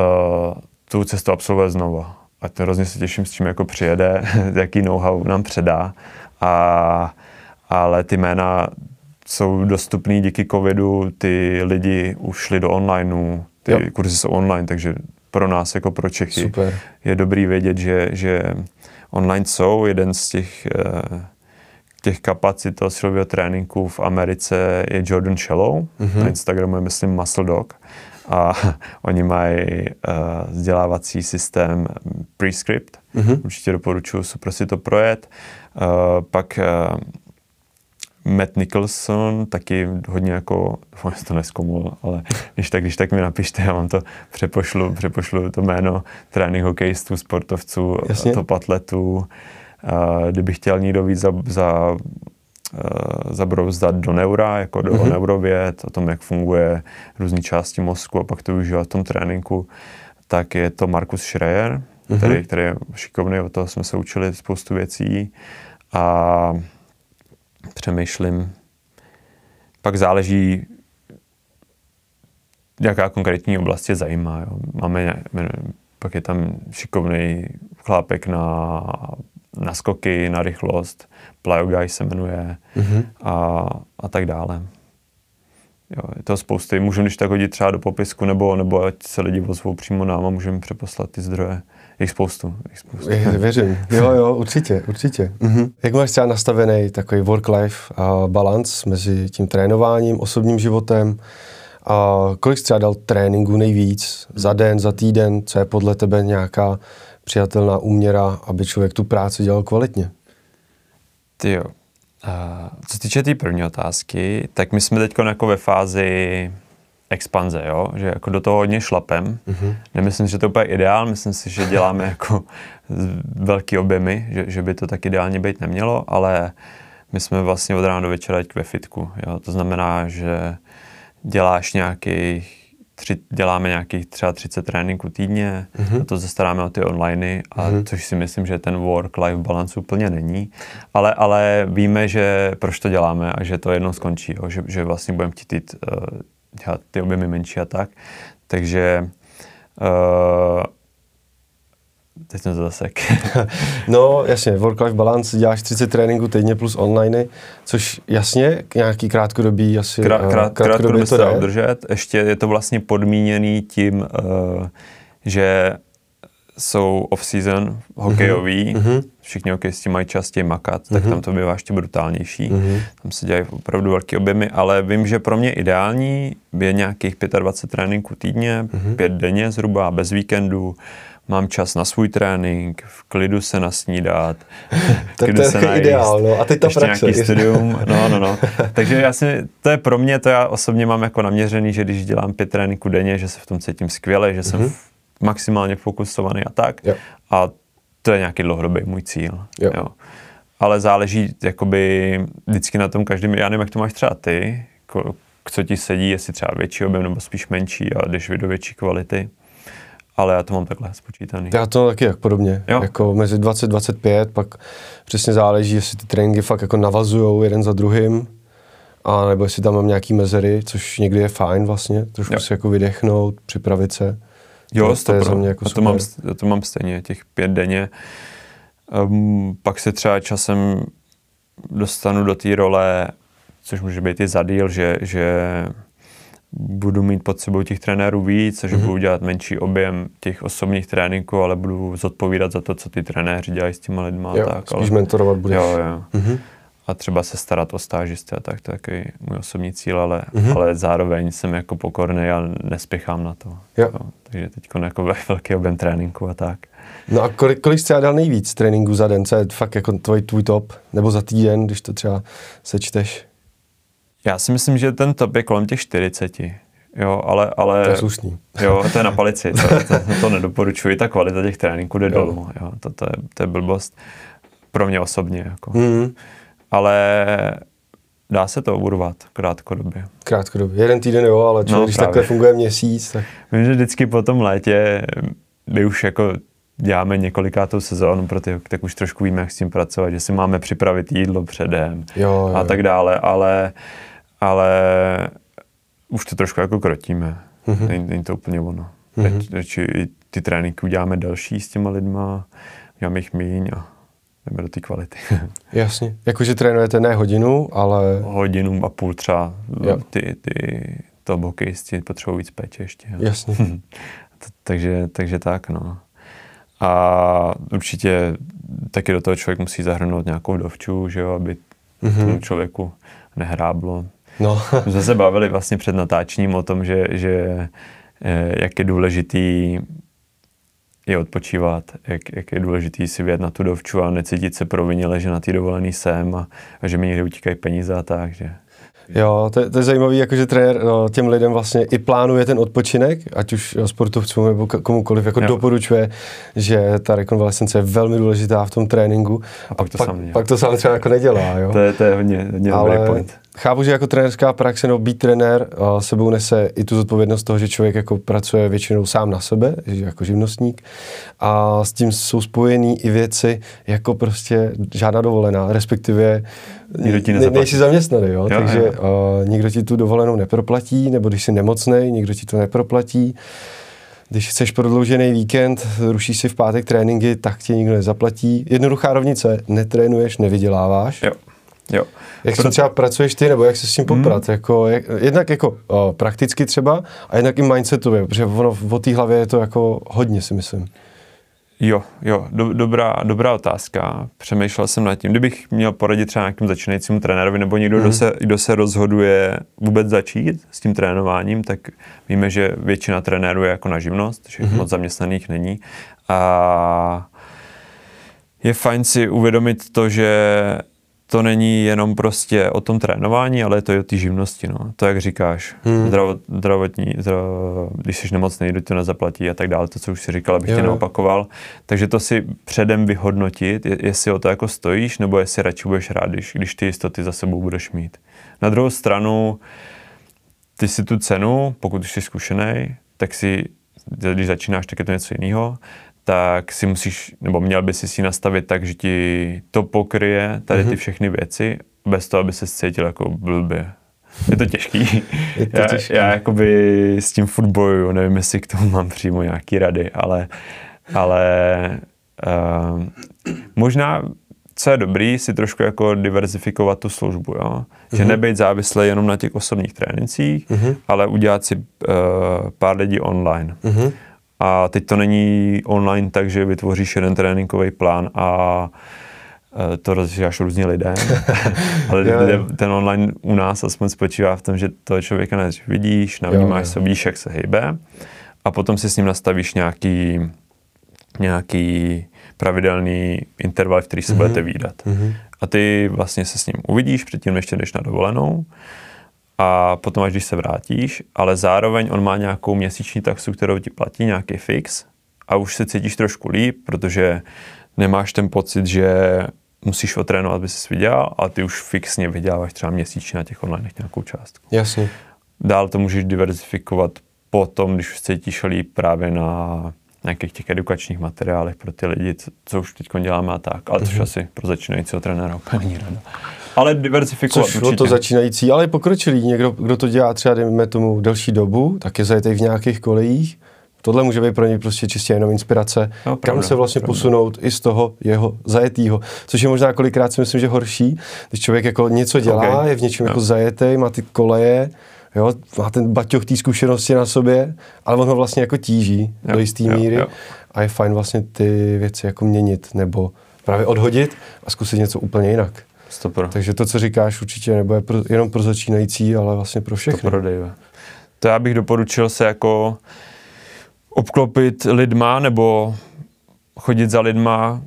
tu cestu absolvuje znova. A to hrozně se těším, s čím jako přijede, [LAUGHS] jaký know-how nám předá. A, ale ty jména jsou dostupný díky covidu, ty lidi už šli do onlineu, ty jo. kurzy jsou online, takže pro nás jako pro Čechy Super. je dobrý vědět, že, že online jsou jeden z těch, eh, těch kapacit toho silového tréninku v Americe je Jordan Shallow, mm-hmm. na Instagramu je myslím Muscle Dog a [LAUGHS] oni mají uh, vzdělávací systém Prescript. Mm-hmm. Určitě doporučuji super si to projet. Uh, pak uh, Matt Nicholson, taky hodně jako, doufám, to neskomul, ale [LAUGHS] když tak, když tak mi napište, já vám to přepošlu, přepošlu to jméno trénink hokejistů, sportovců, Jasně. top atletů. Uh, kdyby chtěl někdo víc za, za zabrouzdat do neura, jako do mm-hmm. neurověd, o tom, jak funguje různé části mozku a pak to využívat v tom tréninku, tak je to Markus Schreier, mm-hmm. který, který je šikovný, o toho jsme se učili spoustu věcí a přemýšlím, pak záleží, jaká konkrétní oblast je zajímá. Jo. Máme, pak je tam šikovný chlápek na, na skoky, na rychlost, Plyoguy se jmenuje mm-hmm. a, a tak dále. Jo, je to spousty. Můžeme když tak hodit třeba do popisku, nebo, nebo ať se lidi ozvou přímo nám a můžeme přeposlat ty zdroje. Je spoustu. Je spoustu. Je, věřím. Jo, jo, určitě, určitě. Mm-hmm. Jak máš třeba nastavený takový work-life balance mezi tím trénováním, osobním životem? A kolik jsi třeba dal tréninku nejvíc? Za den, za týden? Co je podle tebe nějaká přijatelná úměra, aby člověk tu práci dělal kvalitně? Ty jo. Uh, co se týče té tý první otázky, tak my jsme teď jako ve fázi expanze, jo? že jako do toho hodně šlapem. Mm-hmm. Nemyslím, že to je úplně ideál, myslím si, že děláme [LAUGHS] jako velký objemy, že, že by to tak ideálně být nemělo, ale my jsme vlastně od rána do večera ve fitku. Jo? To znamená, že děláš nějakých tři, děláme nějakých třeba 30 tréninků týdně, Mhm. a to se staráme o ty online, a což si myslím, že ten work-life balance úplně není. Ale, ale víme, že proč to děláme a že to jednou skončí, jo, že, že vlastně budeme chtít jít, uh, dělat ty objemy menší a tak. Takže uh, teď jsem to zasek. [LAUGHS] No jasně, work-life balance, děláš 30 tréninků týdně plus online, což jasně, nějaký krátkodobí asi, Krát, eh, krát, krátkodobě se to dá udržet. Ještě je to vlastně podmíněný tím, uh, že jsou off-season hokejový, Mhm. všichni hokejisti mají častěji makat, tak tam to bývá ještě brutálnější. Mhm. Tam se dělají opravdu velké objemy, ale vím, že pro mě ideální je nějakých 25 tréninků týdně, Mhm. pět denně zhruba, bez víkendu. Mám čas na svůj trénink, v klidu se nasnídat, [LAUGHS] v to klidu je se takový ideál, no. A teď ta ještě praxe. nějaký studium, [LAUGHS] no, no, no. Takže já si, to je pro mě, to já osobně mám jako naměřený, že když dělám pět tréninků denně, že se v tom cítím skvěle, že jsem f- maximálně fokusovaný a tak. Jo. A to je nějaký dlouhodobý můj cíl. Jo. Ale záleží jakoby vždycky na tom každým, já nevím, jak to máš třeba ty, co ti sedí, jestli třeba větší objem nebo spíš menší a jdeš do větší kvality. Ale já to mám takhle spočítaný. Já to taky jak podobně, Jo. jako mezi 20-25, pak přesně záleží, jestli ty tréninky fakt jako navazujou jeden za druhým, a nebo jestli tam mám nějaký mezery, což někdy je fajn vlastně, trošku Jo. si jako vydechnout, připravit se. Jo, to je za mě jako já, to mám, já to mám stejně, těch pět denně. Um, pak se třeba časem dostanu do té role, což může být i za díl, že, že budu mít pod sebou těch trenérů víc, Mhm. že budu dělat menší objem těch osobních tréninků, ale budu zodpovídat za to, co ty trenéři dělají s těma lidma. a Jo, tak, spíš ale, mentorovat budeš. jo, jo. Mhm. A třeba se starat o stážisty a tak, to je takový můj osobní cíl, ale, Mhm. ale zároveň jsem jako pokorný a nespěchám na to. Jo. Jo, takže teď jako velký objem tréninku a tak. No a kolik, kolik jsi třeba dal nejvíc tréninků za den? Co je fakt jako tvoj, tvůj top? Nebo za týden, když to třeba sečteš? Já si myslím, že ten top je kolem těch 40. Jo, ale, ale To je slušný. jo, to je na palici, to, to, to nedoporučuji, ta kvalita těch tréninků jde Jo. dolů, jo, to, to, je, to je blbost pro mě osobně, jako. Mhm. ale dá se to urvat krátkodobě. Krátkodobě. Jeden týden jo, ale člověk, No, když právě. takhle funguje měsíc, tak Vím, že vždycky po tom létě my už jako děláme několikátou sezónu pro ty, tak už trošku víme, jak s tím pracovat, že si máme připravit jídlo předem Jo, jo, a tak dále, ale, ale už to trošku jako krotíme. Mhm. Není, není to úplně ono. Teď, teď ty tréninky uděláme další s těma lidma, uděláme jich míň a jdeme do té kvality. [LAUGHS] jasně. Jakože trénujete ne hodinu, ale Hodinu a půl třeba Jo. ty, ty top hokejisti potřebují víc péče ještě. jo. jasně. [LAUGHS] Takže, takže tak, no. A určitě taky do toho člověk musí zahrnout nějakou dovču, že jo, aby Mhm. tomu člověku nehráblo. No, My jsme se bavili vlastně před natáčením o tom, že, že eh, jak je důležitý je odpočívat, jak, jak je důležitý si vyjet na tu dovču a necítit se provinile, že na té dovolený jsem a, a že mi někde utíkají peníze a tak, že jo, to, je- to je zajímavé, jakože trenér no, těm lidem vlastně i plánuje ten odpočinek, ať už sportovcům nebo komukoliv, jako Jo. doporučuje, že ta rekonvalescence je velmi důležitá v tom tréninku. A pak to pak, sám pak to sám třeba jako nedělá, jo. to je, to je hodně, hodně dobrý Ale point. Chápu, že jako trenérská praxe nebo být trenér a sebou nese i tu zodpovědnost toho, že člověk jako pracuje většinou sám na sebe, jako živnostník a s tím jsou spojený i věci jako prostě žádná dovolená, respektive Nikdo ti ne, nejsi zaměstnaný, jo? Jo, takže jo. Uh, nikdo ti tu dovolenou neproplatí, nebo když jsi nemocnej, nikdo ti to neproplatí. Když chceš prodloužený víkend, rušíš si v pátek tréninky, tak ti nikdo nezaplatí. Jednoduchá rovnice, netrénuješ, nevyděláváš. Jo, jo. Jak s tím třeba pracuješ ty, nebo jak se s tím poprat? Jako, jak, jednak jako o, prakticky třeba, a jednak i mindsetově, protože ono v té hlavě je to jako hodně, si myslím. Jo, jo, do, dobrá, dobrá otázka. Přemýšlel jsem nad tím. Kdybych měl poradit třeba nějakým začínajícímu trenérovi nebo někdo, kdo, se, kdo se rozhoduje vůbec začít s tím trénováním, tak víme, že většina trenérů je jako na živnost, že moc zaměstnaných není. A je fajn si uvědomit to, že to není jenom prostě o tom trénování, ale je to i o té živnosti. No. To, jak říkáš, hmm. zdravot, zdravotní, zdrav, když jsi nemocný, kdo to nezaplatí a tak dále, to, co už si říkal, abych Jo, tě neopakoval. Takže to si předem vyhodnotit, je- jestli o to jako stojíš, nebo jestli radši budeš rád, když, když ty jistoty za sebou budeš mít. Na druhou stranu, ty si tu cenu, pokud jsi zkušený, tak si, když začínáš, tak je to něco jiného, tak si musíš, nebo měl by si si nastavit tak, že ti to pokryje tady ty mhm. všechny věci, bez toho, aby se cítil jako blbě. Je to těžký. [LAUGHS] Je to já, těžký. já jakoby s tím fotboju, nevím, jestli k tomu mám přímo nějaký rady, ale, ale uh, možná co je dobrý, si trošku jako diverzifikovat tu službu, jo? že mm-hmm. nebejt závislý jenom na těch osobních trénincích, mm-hmm. ale udělat si uh, pár lidí online. Mm-hmm. A teď to není online tak, že vytvoříš jeden tréninkový plán a uh, to rozvíjáš různě lidem, [LAUGHS] ale ten online u nás aspoň spočívá v tom, že toho člověka než vidíš, navnímáš se, vidíš, jak se hejbe a potom si s ním nastavíš nějaký nějaký pravidelný interval, který se mm-hmm. budete výdat. Mm-hmm. A ty vlastně se s ním uvidíš, předtím ještě jdeš na dovolenou a potom až když se vrátíš, ale zároveň on má nějakou měsíční taxu, kterou ti platí, nějaký fix a už se cítíš trošku líp, protože nemáš ten pocit, že musíš otrénovat, aby se vydělal, ale ty už fixně vyděláváš třeba měsíčně na těch online nějakou částku. Jasně. Dál to můžeš diverzifikovat potom, když už cítíš líp právě na nějakých těch edukačních materiálech pro ty lidi, co, co už teď děláme a tak, ale což mm-hmm. asi pro začínajícího trenéra úplně není rada. Ale diversifikovat Což určitě. to začínající, ale pokročilý. Někdo, kdo to dělá třeba, dejme tomu, delší dobu, tak je zajetý v nějakých kolejích. Tohle může být pro něj prostě čistě jenom inspirace, no, pravda, kam se vlastně pravda. posunout i z toho jeho zajetýho. Což je možná kolikrát si myslím, že horší, když člověk jako něco dělá, okay. je v něčem no. jako zajetý, má ty koleje, jo, má ten baťoch té zkušenosti na sobě, ale on ho vlastně jako tíží jo, do jisté míry jo. a je fajn vlastně ty věci jako měnit nebo právě odhodit a zkusit něco úplně jinak. Stopro. Takže to, co říkáš, určitě nebude pro, jenom pro začínající, ale vlastně pro všechny. Stopro, Dave. To já bych doporučil se jako obklopit lidma nebo chodit za lidma,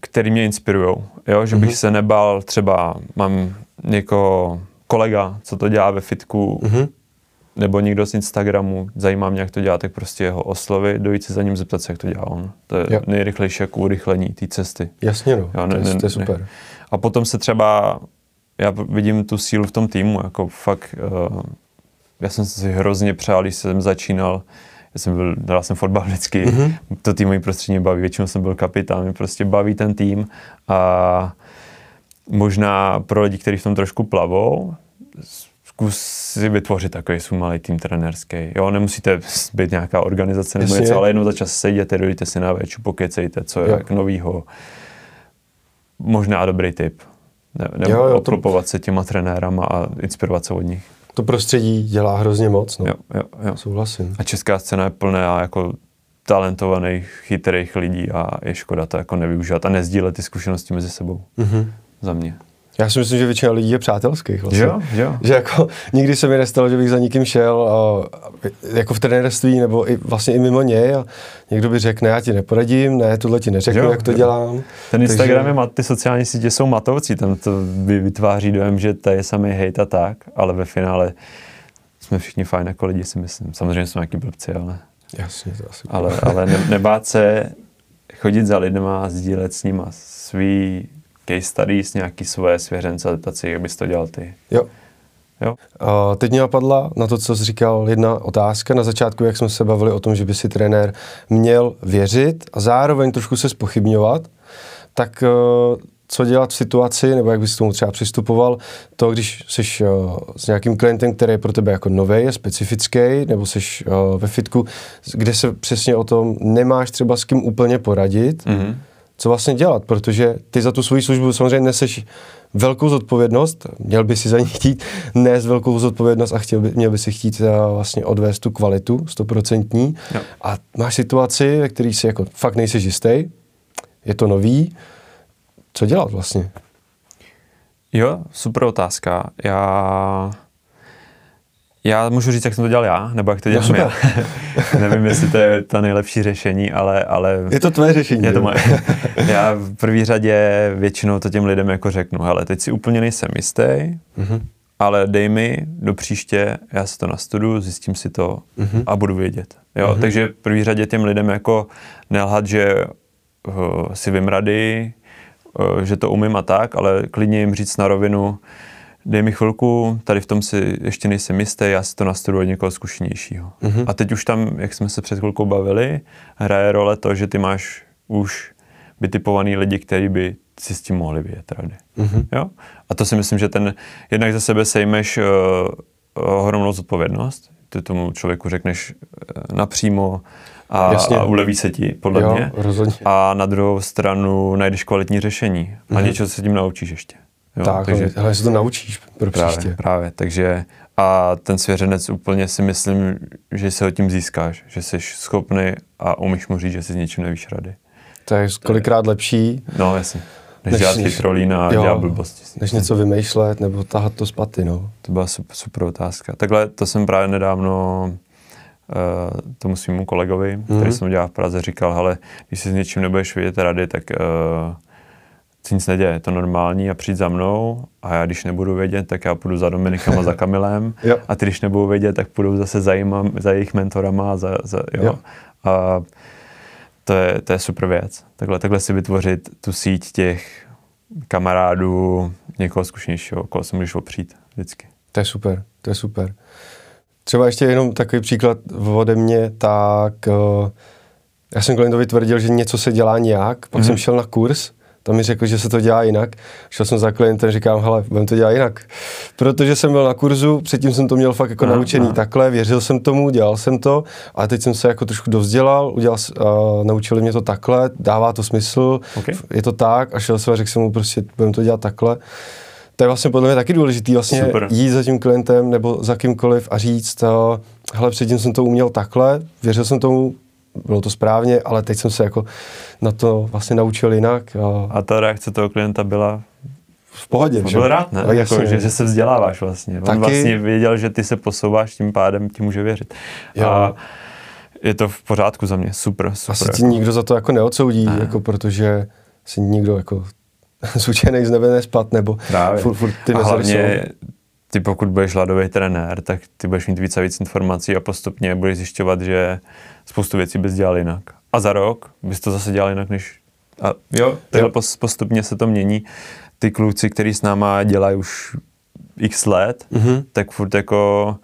který mě inspirují. Jo? Že bych mm-hmm. se nebal, třeba mám někoho kolega, co to dělá ve fitku, mm-hmm. nebo někdo z Instagramu, zajímá mě, jak to dělá, tak prostě jeho oslovy, dojít si za ním zeptat se, jak to dělá on. To je jo. nejrychlejší jako urychlení té cesty. Jasně, no. Jo, ne, to, je, ne, to je super. Ne. A potom se třeba, já vidím tu sílu v tom týmu, jako fakt, uh, já jsem si hrozně přál, když jsem začínal, já jsem byl, dal jsem fotbal vždycky, mm-hmm. to týmový prostředí baví, většinou jsem byl kapitán, mě prostě baví ten tým a možná pro lidi, kteří v tom trošku plavou, zkus si vytvořit takový svůj malý tým trenérský. Jo, nemusíte být nějaká organizace nebo něco, ale jednou za čas sejděte, dojdete si na většu, pokecejte, co je jak novýho. Možná dobrý tip. Ne, nebo jo, jo, obklopovat to... se těma trenérama a inspirovat se od nich. To prostředí dělá hrozně moc, no. Jo, jo, jo. Souhlasím. A česká scéna je plná jako talentovaných, chytrých lidí a je škoda to jako nevyužívat a nezdílet ty zkušenosti mezi sebou. Mm-hmm. Za mě. Já si myslím, že většina lidí je přátelských. Vlastně. Jo, jo. Že jako nikdy se mi nestalo, že bych za nikým šel a, jako v trenérství nebo i, vlastně i mimo něj a někdo by řekl, ne, já ti neporadím, ne, tohle ti neřeknu, jo, jak to jo. dělám. Ten Instagram Takže... je, ty sociální sítě jsou matoucí, tam to vytváří dojem, že to je samý hejt a tak, ale ve finále jsme všichni fajn jako lidi, si myslím. Samozřejmě jsou nějaký blbci, ale... Jasně, to asi ale, ale ne, nebát se chodit za lidma, sdílet s nima svý case studies, nějaký svoje svěřence a zeptat si, jak bys to dělal ty. Jo. Jo. Uh, teď mě napadla na to, co jsi říkal, jedna otázka na začátku, jak jsme se bavili o tom, že by si trenér měl věřit a zároveň trošku se spochybňovat, tak uh, co dělat v situaci, nebo jak bys k tomu třeba přistupoval, to, když jsi uh, s nějakým klientem, který je pro tebe jako nový, je specifický, nebo jsi uh, ve fitku, kde se přesně o tom nemáš třeba s kým úplně poradit, mm-hmm co vlastně dělat, protože ty za tu svoji službu samozřejmě neseš velkou zodpovědnost, měl by si za ní chtít nést velkou zodpovědnost a chtěl by, měl by si chtít eh, vlastně odvést tu kvalitu stoprocentní a máš situaci, ve které si jako fakt nejsi jistý, je to nový, co dělat vlastně? Jo, super otázka. Já já můžu říct, jak jsem to dělal já, nebo jak to dělám no, já. [LAUGHS] Nevím, jestli to je ta nejlepší řešení, ale... ale je to tvoje řešení. Je to moje. [LAUGHS] já v první řadě většinou to těm lidem jako řeknu, hele, teď si úplně nejsem jistý, mm-hmm. ale dej mi do příště, já si to nastudu, zjistím si to mm-hmm. a budu vědět. Jo, mm-hmm. takže v první řadě těm lidem jako nelhat, že uh, si vím rady, uh, že to umím a tak, ale klidně jim říct na rovinu, dej mi chvilku, tady v tom si ještě nejsem jistý, já si to nastuduji od někoho zkušenějšího. Mm-hmm. A teď už tam, jak jsme se před chvilkou bavili, hraje role to, že ty máš už vytipovaný lidi, kteří by si s tím mohli vyjet rady. Mm-hmm. Jo? A to si myslím, že ten, jednak za sebe sejmeš uh, ohromnou zodpovědnost, ty tomu člověku řekneš uh, napřímo a, Jasně. a uleví se ti, podle jo, mě. Rozhodně. A na druhou stranu najdeš kvalitní řešení a mm-hmm. něčeho se tím naučíš ještě. Jo? Tak, takže, ale se to naučíš pro právě, příště. Právě, takže a ten svěřenec úplně si myslím, že se ho tím získáš, že jsi schopný a umíš mu říct, že si s něčím nevíš rady. To je kolikrát lepší. No, jasně. Než, než dělat chytrolína a dělat blbosti. Než něco vymýšlet nebo tahat to z paty, no. To byla super, super otázka. Takhle to jsem právě nedávno uh, tomu svýmu kolegovi, mm-hmm. který jsem dělal v Praze, říkal, ale když si s něčím nebudeš vědět rady, tak uh, se nic neděje, je to normální a přijď za mnou a já když nebudu vědět, tak já půjdu za Dominikem a za Kamilem [LAUGHS] a ty když nebudu vědět, tak půjdu zase za, jima, za jejich mentorama a za, za jo. jo. A to je, to je super věc. Takhle, takhle si vytvořit tu síť těch kamarádů, někoho zkušenějšího, koho se můžeš opřít vždycky. To je super, to je super. Třeba ještě jenom takový příklad ode mě, tak uh, já jsem klientovi tvrdil, že něco se dělá nějak, pak mm-hmm. jsem šel na kurz tam mi řekl, že se to dělá jinak. Šel jsem za klientem, říkám, hele, budeme to dělat jinak. Protože jsem byl na kurzu, předtím jsem to měl fakt jako no, naučený no. takhle, věřil jsem tomu, dělal jsem to, a teď jsem se jako trošku dovzdělal, udělal, uh, naučili mě to takhle, dává to smysl, okay. je to tak, a šel jsem a řekl jsem mu prostě, budeme to dělat takhle. To je vlastně podle mě taky důležitý, vlastně Super. jít za tím klientem nebo za kýmkoliv a říct, uh, hele, předtím jsem to uměl takhle, věřil jsem tomu, bylo to správně, ale teď jsem se jako na to vlastně naučil jinak. A, a ta reakce toho klienta byla v pohodě. Byl rád, ne? Jako, že, že se vzděláváš vlastně. On Taky... vlastně věděl, že ty se posouváš, tím pádem ti může věřit. Jo. A je to v pořádku za mě, super, super. Asi ti nikdo za to jako neodsoudí, ne. jako protože si nikdo jako [LAUGHS] z z nebe nespat, nebo Právě. furt, furt ty a hlavně ty pokud budeš hladový trenér, tak ty budeš mít víc a víc informací a postupně budeš zjišťovat, že spoustu věcí bys dělal jinak. A za rok bys to zase dělal jinak, než... A jo, takhle jo. postupně se to mění. Ty kluci, kteří s náma dělají už x let, mm-hmm. tak furt jako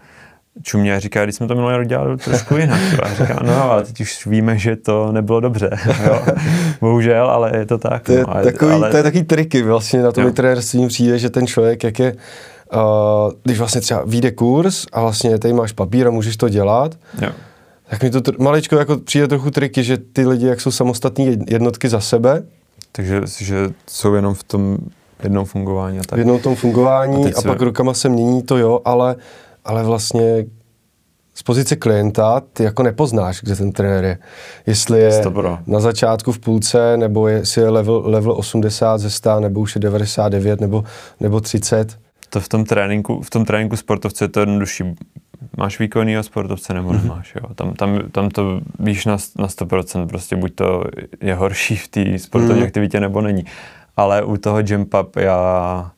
čumě a říká, když jsme to minulý rok dělali trošku jinak. A říká, no ale teď už víme, že to nebylo dobře. [LAUGHS] Jo. Bohužel, ale je to tak. To je, no, takový, ale... to je takový triky vlastně na tom trenérství přijde, že ten člověk, jak je uh, když vlastně třeba vyjde kurz a vlastně tady máš papír a můžeš to dělat, jo. tak mi to tr- maličko jako přijde trochu triky, že ty lidi jak jsou samostatní jednotky za sebe. Takže že jsou jenom v tom jednom fungování. A tak. V jednom tom fungování a, a pak rukama se mění to jo, ale, ale vlastně z pozice klienta ty jako nepoznáš, kde ten trenér je. Jestli je Stopro. na začátku v půlce, nebo je, jestli je level, level 80 ze 100, nebo už je 99, nebo, nebo 30 to v tom tréninku, v tom tréninku sportovce je to jednodušší. Máš výkonného sportovce nebo mm-hmm. nemáš, jo. Tam, tam, tam to víš na, na 100%, prostě buď to je horší v té sportovní mm-hmm. aktivitě nebo není. Ale u toho jump up já,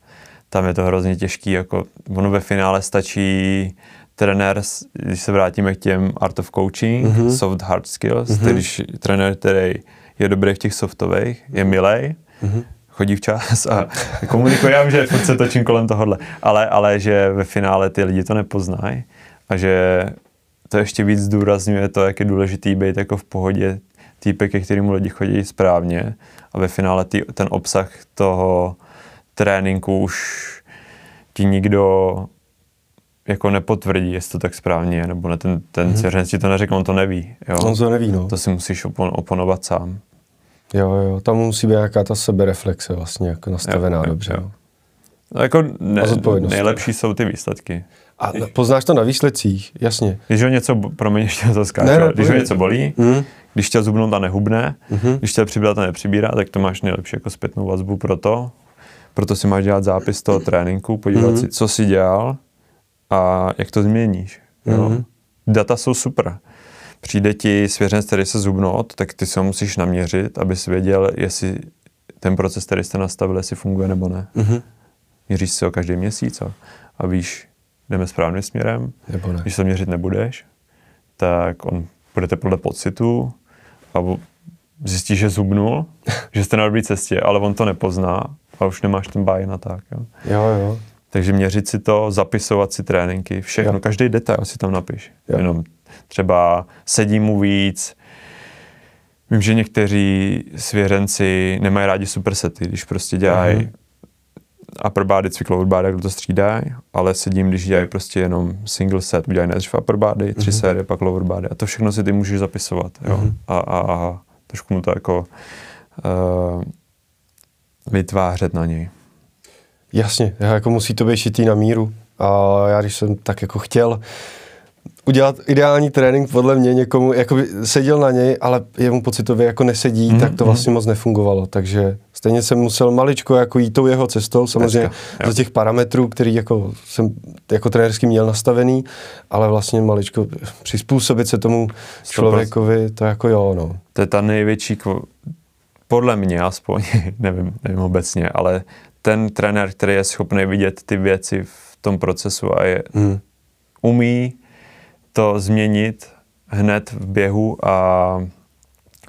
tam je to hrozně těžký, jako ono ve finále stačí trenér, když se vrátíme k těm art of coaching, mm-hmm. soft hard skills, mm-hmm. když trenér, který je dobrý v těch softových, je milej, mm-hmm chodí včas a [LAUGHS] komunikuje, já že furt se točím kolem tohohle, ale, ale že ve finále ty lidi to nepoznají a že to ještě víc zdůrazňuje to, jak je důležitý být jako v pohodě týpek, ke kterému lidi chodí správně a ve finále tý, ten obsah toho tréninku už ti nikdo jako nepotvrdí, jestli to tak správně je, nebo ne, ten, ten mm-hmm. svěřenec ti to neřekl, on to neví. Jo? On to neví, no. To si musíš opon, oponovat sám. Jo, jo, tam musí být nějaká ta sebereflexe vlastně jako nastavená jo, jo, dobře. Jo. No jako ne, nejlepší jsou ty výsledky. A poznáš to na výsledcích, jasně. Když ho něco, promiň, [LAUGHS] ještě to skáču, ne, ne, když ho něco bolí, mm. když tě zubnout a nehubne, mm-hmm. když tě přibrat a nepřibírá, tak to máš nejlepší jako zpětnou vazbu pro to. Proto si máš dělat zápis toho tréninku, podívat mm-hmm. si, co jsi dělal a jak to změníš. Jo? Mm-hmm. Data jsou super přijde ti svěřenec, který se zubnout, tak ty se musíš naměřit, abys věděl, jestli ten proces, který jste nastavili, jestli funguje nebo ne. Mm-hmm. Měříš si ho každý měsíc a, a víš, jdeme správným směrem. Nebo ne. Když se měřit nebudeš, tak on budete podle pocitu a zjistí, že zubnul, [LAUGHS] že jste na dobré cestě, ale on to nepozná a už nemáš ten buy na tak. Jo, jo. jo. Takže měřit si to, zapisovat si tréninky, všechno, Jo. každý detail si tam napiš. Jo. Jenom třeba sedí mu víc, Vím, že někteří svěřenci nemají rádi supersety, když prostě dělají Mhm. upper body, cvik lower body, jak to střídají, ale sedím, když dělají prostě jenom single set, udělají nejdřív upper body, tři Mhm. série, pak lower body a to všechno si ty můžeš zapisovat, jo. Mhm. A, a, a trošku mu to jako uh, vytvářet na něj. Jasně, já jako musí to být šitý na míru. A já když jsem tak jako chtěl udělat ideální trénink podle mě někomu, jako by seděl na něj, ale jemu pocitově jako nesedí, Mhm, tak to vlastně moc nefungovalo. Takže stejně jsem musel maličko jako jít tou jeho cestou, samozřejmě Dneska, za těch parametrů, který jako jsem jako trenérsky měl nastavený, ale vlastně maličko přizpůsobit se tomu člověkovi, to jako jo, no. To je ta největší, podle mě aspoň, [LAUGHS] nevím, nevím obecně, ale ten trenér, který je schopný vidět ty věci v tom procesu a je, Hmm. umí to změnit hned v běhu a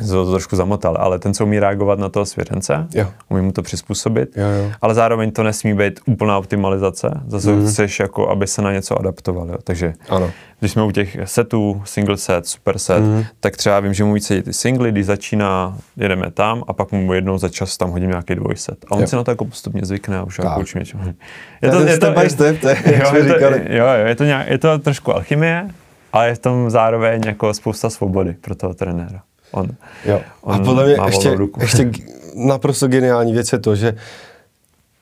to, to trošku zamotal, ale ten, co umí reagovat na toho svěřence, Jo. umí mu to přizpůsobit, Jo, jo. ale zároveň to nesmí být úplná optimalizace, zase mm. chceš, jako, aby se na něco adaptoval. Jo. Takže Ano. když jsme u těch setů, single set, super set, mm. tak třeba vím, že mu víc sedí ty singly, když začíná, jedeme tam a pak mu jednou za čas tam hodím nějaký dvojset. A on Jo. si na to jako postupně zvykne a už Tak. jako učí něčemu. Je to, step by to, [LAUGHS] je to, nějak, je to trošku alchymie, ale je v tom zároveň jako spousta svobody pro toho trenéra. On, Jo. A on podle mě ještě, ještě naprosto geniální věc je to, že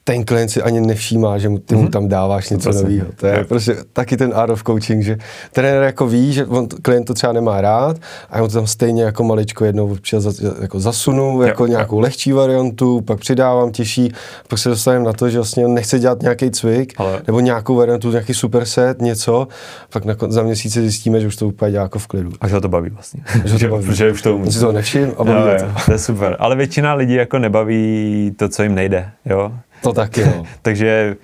ten klient si ani nevšímá, že mu, ty mu tam dáváš něco 100%. nového. To je Jo. prostě taky ten art of coaching, že trenér jako ví, že on, klient to třeba nemá rád a já mu to tam stejně jako maličko jednou občas jako zasunu, jako jo. nějakou lehčí variantu, pak přidávám těžší, pak se dostaneme na to, že vlastně on nechce dělat nějaký cvik, Ale- nebo nějakou variantu, nějaký superset, něco, pak na, za měsíc si zjistíme, že už to úplně dělá jako v klidu. a že ho to baví vlastně. Že to [LAUGHS] baví. Protože už to umí. On si toho nevšim a Jo, baví jo, to. to je super. Ale většina lidí jako nebaví to, co jim nejde. Jo? To taky, [LAUGHS] no. Takže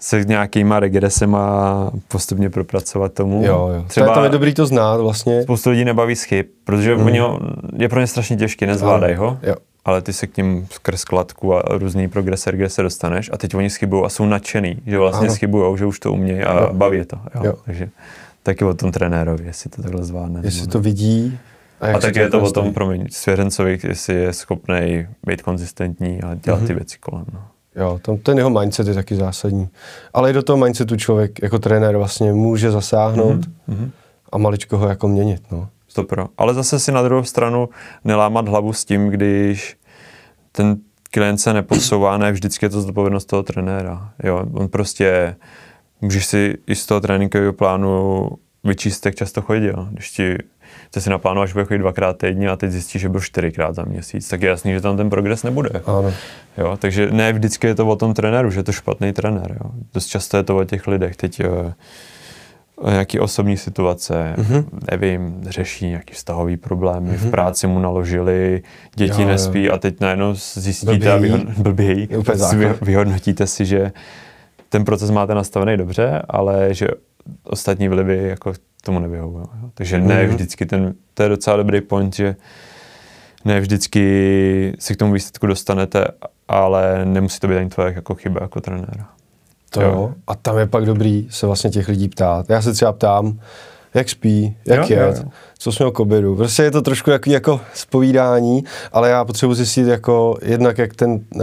se nějakýma regresema postupně propracovat tomu. Jo, jo. Třeba... Tam je dobrý to znát vlastně. Spoustu lidí nebaví z chyb, protože mm. oni ho, je pro ně strašně těžký, nezvládají ho. Jo. Ale ty se k ním skrz kladku a různý progrese, regrese dostaneš a teď oni schybují a jsou nadšený, že vlastně Ano. schybujou, že už to umějí a Jo. baví je to. Jo. Jo. Takže taky o tom trenérovi, jestli to takhle zvládne. Jestli to vidí. a se taky je to o tom, promiň, svěřencovi, jestli je schopný být konzistentní a dělat Mhm. ty věci kolem. No. Jo, tam ten jeho mindset je taky zásadní. Ale i do toho mindsetu člověk jako trenér vlastně může zasáhnout Mhm. a maličko ho jako měnit. No. Stopro. Ale zase si na druhou stranu nelámat hlavu s tím, když ten klient se neposouvá, ne vždycky je to zodpovědnost toho trenéra. Jo, on prostě, můžeš si i z toho tréninkového plánu vyčíst, jak často chodil. Když ti ty si naplánováš, že bude chodit dvakrát týdně a teď zjistíš, že byl čtyřikrát za měsíc, tak je jasný, že tam ten progres nebude. Ano. Jo, takže ne vždycky je to o tom trenéru, že je to špatný trenér. Jo. Dost často je to o těch lidech. Teď eh, nějaký osobní situace, Mhm. mm-hmm. nevím, řeší nějaký vztahový problémy, mm-hmm. v práci mu naložili, děti Jo, jo. nespí a teď najednou zjistíte Blbějí. a vyhod, blbějí, vy, vyhodnotíte si, že ten proces máte nastavený dobře, ale že ostatní vlivy jako tomu nevyhovují. jo. Takže ne Mhm. vždycky ten, to je docela dobrý point, že ne vždycky se k tomu výsledku dostanete, ale nemusí to být ani tvoje jako chyba jako trenéra. To Jo. jo. A tam je pak dobrý se vlastně těch lidí ptát. Já se třeba ptám, jak spí, jak Jo, je, jo, jo. co jsme k obědu. Prostě je to trošku jako, jako spovídání, ale já potřebuji zjistit jako jednak, jak ten, uh,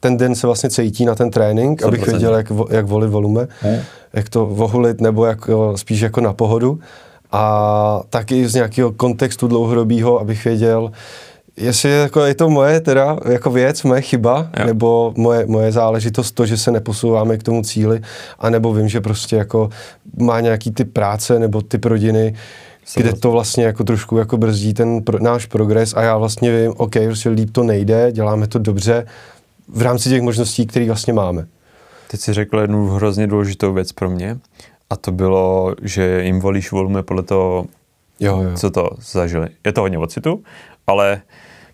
ten den se vlastně cítí na ten trénink, abych 100%. věděl, jak, jak volit volume, Hmm. jak to vohulit, nebo jak, spíš jako na pohodu. A taky z nějakého kontextu dlouhodobého, abych věděl, jestli je, jako, je to moje teda jako věc, moje chyba, Jo. nebo moje, moje záležitost to, že se neposouváme k tomu cíli, anebo vím, že prostě jako má nějaký typ práce nebo typ rodiny, kde to vlastně jako trošku jako brzdí ten pro, náš progres a já vlastně vím, OK, prostě líp to nejde, děláme to dobře v rámci těch možností, které vlastně máme. Teď si řekl jednu hrozně důležitou věc pro mě a to bylo, že jim volíš volume podle toho, Jo, jo. co to zažili. Je to hodně o citu, ale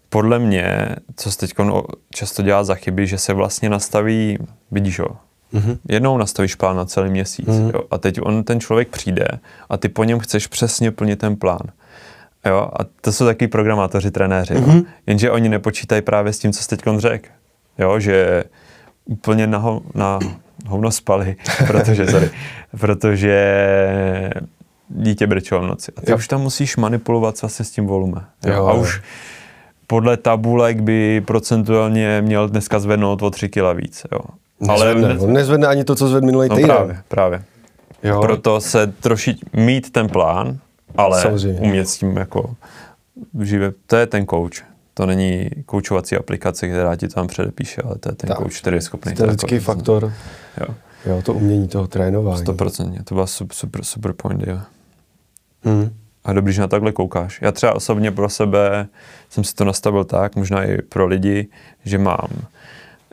podle mě, co se teď často dělá za chyby, že se vlastně nastaví, vidíš ho, Mhm. jednou nastavíš plán na celý měsíc Mhm. jo, a teď on, ten člověk přijde a ty po něm chceš přesně plnit ten plán. Jo, a to jsou taky programátoři, trenéři, Mhm. jo. jenže oni nepočítají právě s tím, co jsi teď řekl. Jo, že úplně na, ho- na hovno spali, [LAUGHS] protože, sorry, protože dítě brečelo v noci. A ty Jo. už tam musíš manipulovat vlastně s tím volumem. Jo? Jo, A už podle tabulek by procentuálně měl dneska zvednout o 3 kg víc. Jo? Nezvedne, on nezvedne ani to, co zvedl minulý no týden. právě, právě. Jo. Proto se troši mít ten plán, ale Samozřejmě. umět s tím jako živě. To je ten coach. To není koučovací aplikace, která ti tam předepíše, ale to je ten coach, který je schopný. to Ten lidský faktor, Jo, jo, to umění toho trénování. 100%. To byla super, super, super point, jo. Hmm. A dobrý, že na takhle koukáš. Já třeba osobně pro sebe jsem si to nastavil tak, možná i pro lidi, že mám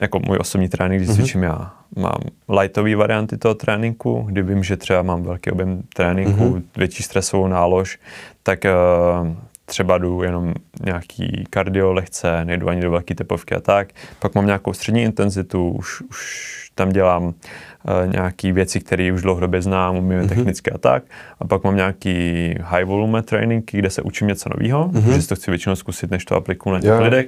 jako můj osobní trénink, když cvičím já, mám lightové varianty toho tréninku, kdy vím, že třeba mám velký objem tréninku, větší stresovou nálož, tak uh, třeba jdu jenom nějaký kardio lehce, nejdu ani do velké tepovky a tak. Pak mám nějakou střední intenzitu, už, už tam dělám uh, nějaké věci, které už dlouhodobě znám, umím mm-hmm. technicky a tak. A pak mám nějaký high volume tréninky, kde se učím něco nového, mm-hmm. že si to chci většinou zkusit, než to aplikuju na těch Jo. lidech.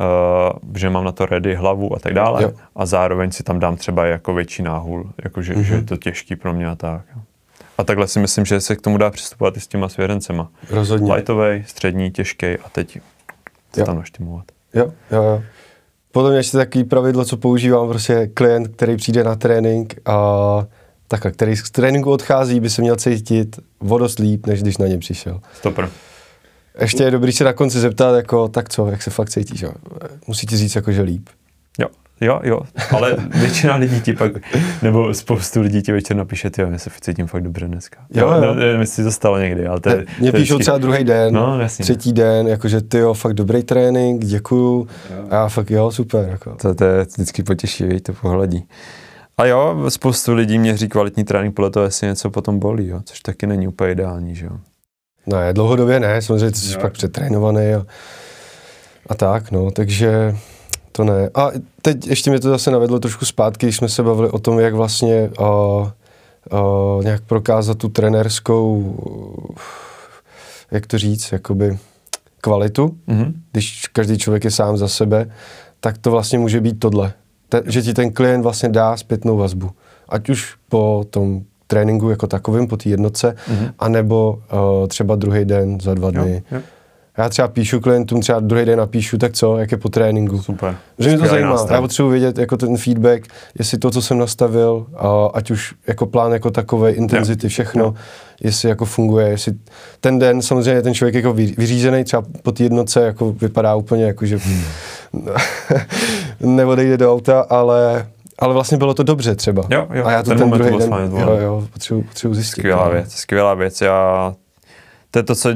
Uh, že mám na to ready hlavu a tak dále. Jo. A zároveň si tam dám třeba jako větší náhul, jako že, mm-hmm. že je to těžký pro mě a tak. jo. A takhle si myslím, že se k tomu dá přistupovat i s těma svěřencema. Rozhodně. Lightovej, střední, těžký a teď se tam naštimulovat. Jo, jo, jo. Potom ještě takový pravidlo, co používám, prostě klient, který přijde na trénink a takhle, který z tréninku odchází, by se měl cítit o dost líp, než když na ně přišel. Stopr. Ještě je dobrý se na konci zeptat, jako, tak co, jak se fakt cítíš, jo? Musí ti říct, jako, že líp. Jo, jo, jo, ale [LAUGHS] většina lidí ti pak, nebo spoustu lidí ti večer napíše, jo, já se cítím fakt dobře dneska. Jo, jo. No, nevím, jestli to stalo někdy, ale to je, to je píšou vždycky- třeba druhý den, No, jasně. třetí den, jakože ty jo, fakt dobrý trénink, děkuju. A já fakt jo, super. Jako. To, to je vždycky potěší, to pohledí. A jo, spoustu lidí měří kvalitní trénink podle toho, jestli něco potom bolí, jo, což taky není úplně ideální, že jo. Ne, dlouhodobě ne, samozřejmě ty jsi Jo. pak přetrénovaný a, a tak, no, takže to ne. A teď ještě mě to zase navedlo trošku zpátky, když jsme se bavili o tom, jak vlastně uh, uh, nějak prokázat tu trenérskou, uh, jak to říct, jakoby kvalitu, Mhm. když každý člověk je sám za sebe, tak to vlastně může být tohle. Te, že ti ten klient vlastně dá zpětnou vazbu. Ať už po tom tréninku jako takovým, po té jednotce, Mhm. anebo uh, třeba druhý den za dva Jo, dny. jo. Já třeba píšu klientům, třeba druhý den napíšu, tak co, jak je po tréninku. Super. Že mě to Skvělý zajímá. nástroj. Já potřebuji vědět jako ten feedback, jestli to, co jsem nastavil, a ať už jako plán jako takový, intenzity, všechno, Jo. jestli jako funguje, jestli ten den samozřejmě ten člověk jako vy- vyřízený, třeba po té jednotce jako vypadá úplně jako, že [LAUGHS] neodejde do auta, ale ale vlastně bylo to dobře třeba. Jo, jo, a já to ten ten, druhý den, jo, jo, potřebuji, potřebuji zjistit. Skvělá no. věc, skvělá věc. Já, to je to, co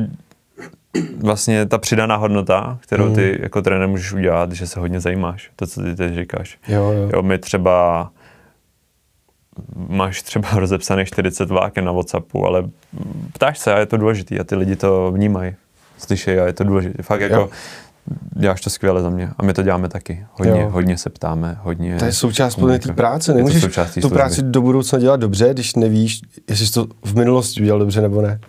vlastně ta přidaná hodnota, kterou ty jako trenér můžeš udělat, že se hodně zajímáš, to, co ty teď říkáš. Jo, jo. Jo, my třeba máš třeba [LAUGHS] rozepsaných 40 vláken na Whatsappu, ale ptáš se a je to důležité a ty lidi to vnímají, slyšejí a je to důležité. Fakt jako Jo. děláš to skvěle za mě a my to děláme taky. Hodně, Jo. hodně se ptáme, hodně To je součást podle té práce. Nemůžeš tu práci do budoucna dělat dobře, když nevíš, jestli jsi to v minulosti udělal dobře nebo ne.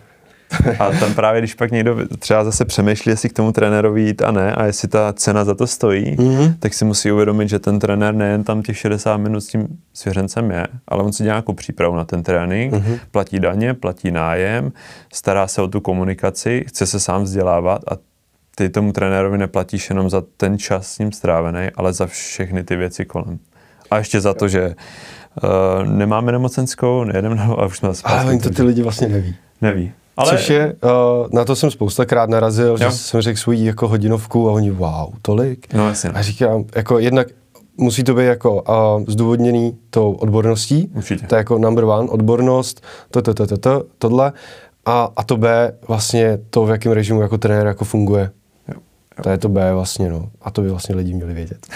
[LAUGHS] A tam právě, když pak někdo třeba zase přemýšlí, jestli k tomu trenérovi jít a ne, a jestli ta cena za to stojí, Mhm. tak si musí uvědomit, že ten trenér nejen tam těch 60 minut s tím svěřencem je, ale on si dělá nějakou přípravu na ten trénink, Mhm. platí daně, platí nájem, stará se o tu komunikaci, chce se sám vzdělávat a ty tomu trenérovi neplatíš jenom za ten čas s ním strávený, ale za všechny ty věci kolem. A ještě za to, že uh, nemáme nemocenskou, nejedeme na, a už jsme Ale to ty lidi vlastně neví. neví. Ale... Což je, uh, na to jsem spoustakrát narazil, Jo. že jsem řekl svůj jako hodinovku a oni, wow, tolik. No jasně. A říkám, jako jednak musí to být jako uh, zdůvodněný tou odborností, Určitě. to je jako number one, odbornost, to, to, to, to, to tohle. A, a to B, vlastně to, v jakém režimu jako trenér jako funguje. Jo. To je to B vlastně, no. A to by vlastně lidi měli vědět.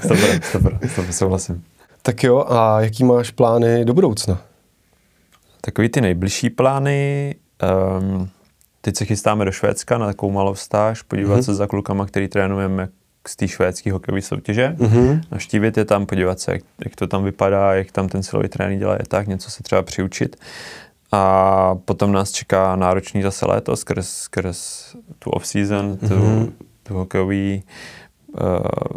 Stopra, stopra, stopra, souhlasím. tak jo, a jaký máš plány do budoucna? Takový ty nejbližší plány, um, teď se chystáme do Švédska na takovou malou stáž, podívat Mhm. se za klukama, který trénujeme z té švédské hokejové soutěže, Mhm. naštívit je tam, podívat se, jak, jak to tam vypadá, jak tam ten silový trénink dělá, je tak, něco se třeba přiučit. A potom nás čeká náročný zase léto skrz, skrz tu off-season, tu, Mhm. tu hokejový, uh,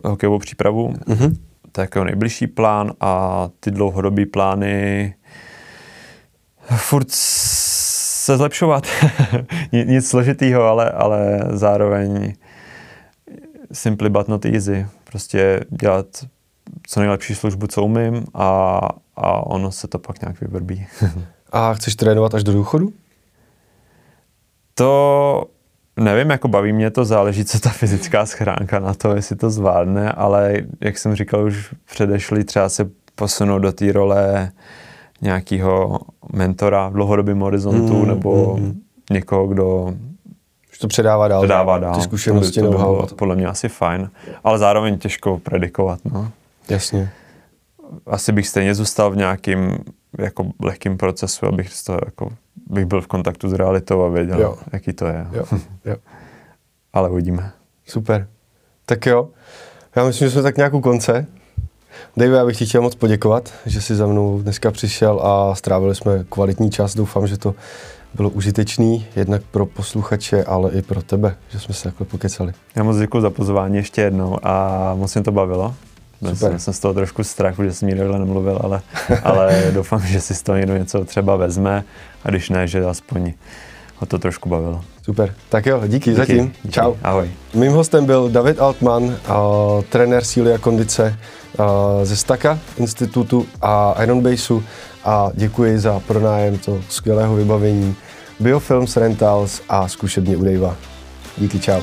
hokejovou přípravu. Mhm. to je jako nejbližší plán a ty dlouhodobé plány furt se zlepšovat. [LAUGHS] Nic složitýho, ale, ale zároveň simply but not easy. Prostě dělat co nejlepší službu, co umím a, a ono se to pak nějak vyvrbí. [LAUGHS] a chceš trénovat až do důchodu? To nevím, jako baví mě to, záleží, co ta fyzická schránka na to, jestli to zvládne, ale jak jsem říkal už předešli, třeba se posunout do té role nějakého mentora v dlouhodobém horizontu mm, nebo mm. někoho, kdo to předává dál. Předává dál. Ty zkušenosti, to by, to by podle mě asi fajn, ale zároveň těžko predikovat. No. Jasně. Asi bych stejně zůstal v nějakým jako lehkým procesu, abych to jako, bych byl v kontaktu s realitou a věděl, jo. jaký to je. Jo. Jo. [LAUGHS] ale uvidíme. Super. Tak jo, já myslím, že jsme tak nějak u konce. Dave, já bych ti chtěl moc poděkovat, že jsi za mnou dneska přišel a strávili jsme kvalitní čas. Doufám, že to bylo užitečný, jednak pro posluchače, ale i pro tebe, že jsme se takhle pokecali. Já moc děkuji za pozvání ještě jednou a moc mě to bavilo. Super. Jsem, jsem z toho trošku strach, že jsem nikdo nemluvil, ale, [LAUGHS] ale doufám, že si z toho někdo něco třeba vezme a když ne, že aspoň ho to trošku bavilo. Super, tak jo, díky, díky zatím. Díky. Čau. Ahoj. Mým hostem byl David Altman, trenér síly a kondice ze Staka institutu a Ironbaseu a děkuji za pronájem toho skvělého vybavení Biofilms Rentals a zkušebně u Dejva. Díky, čau.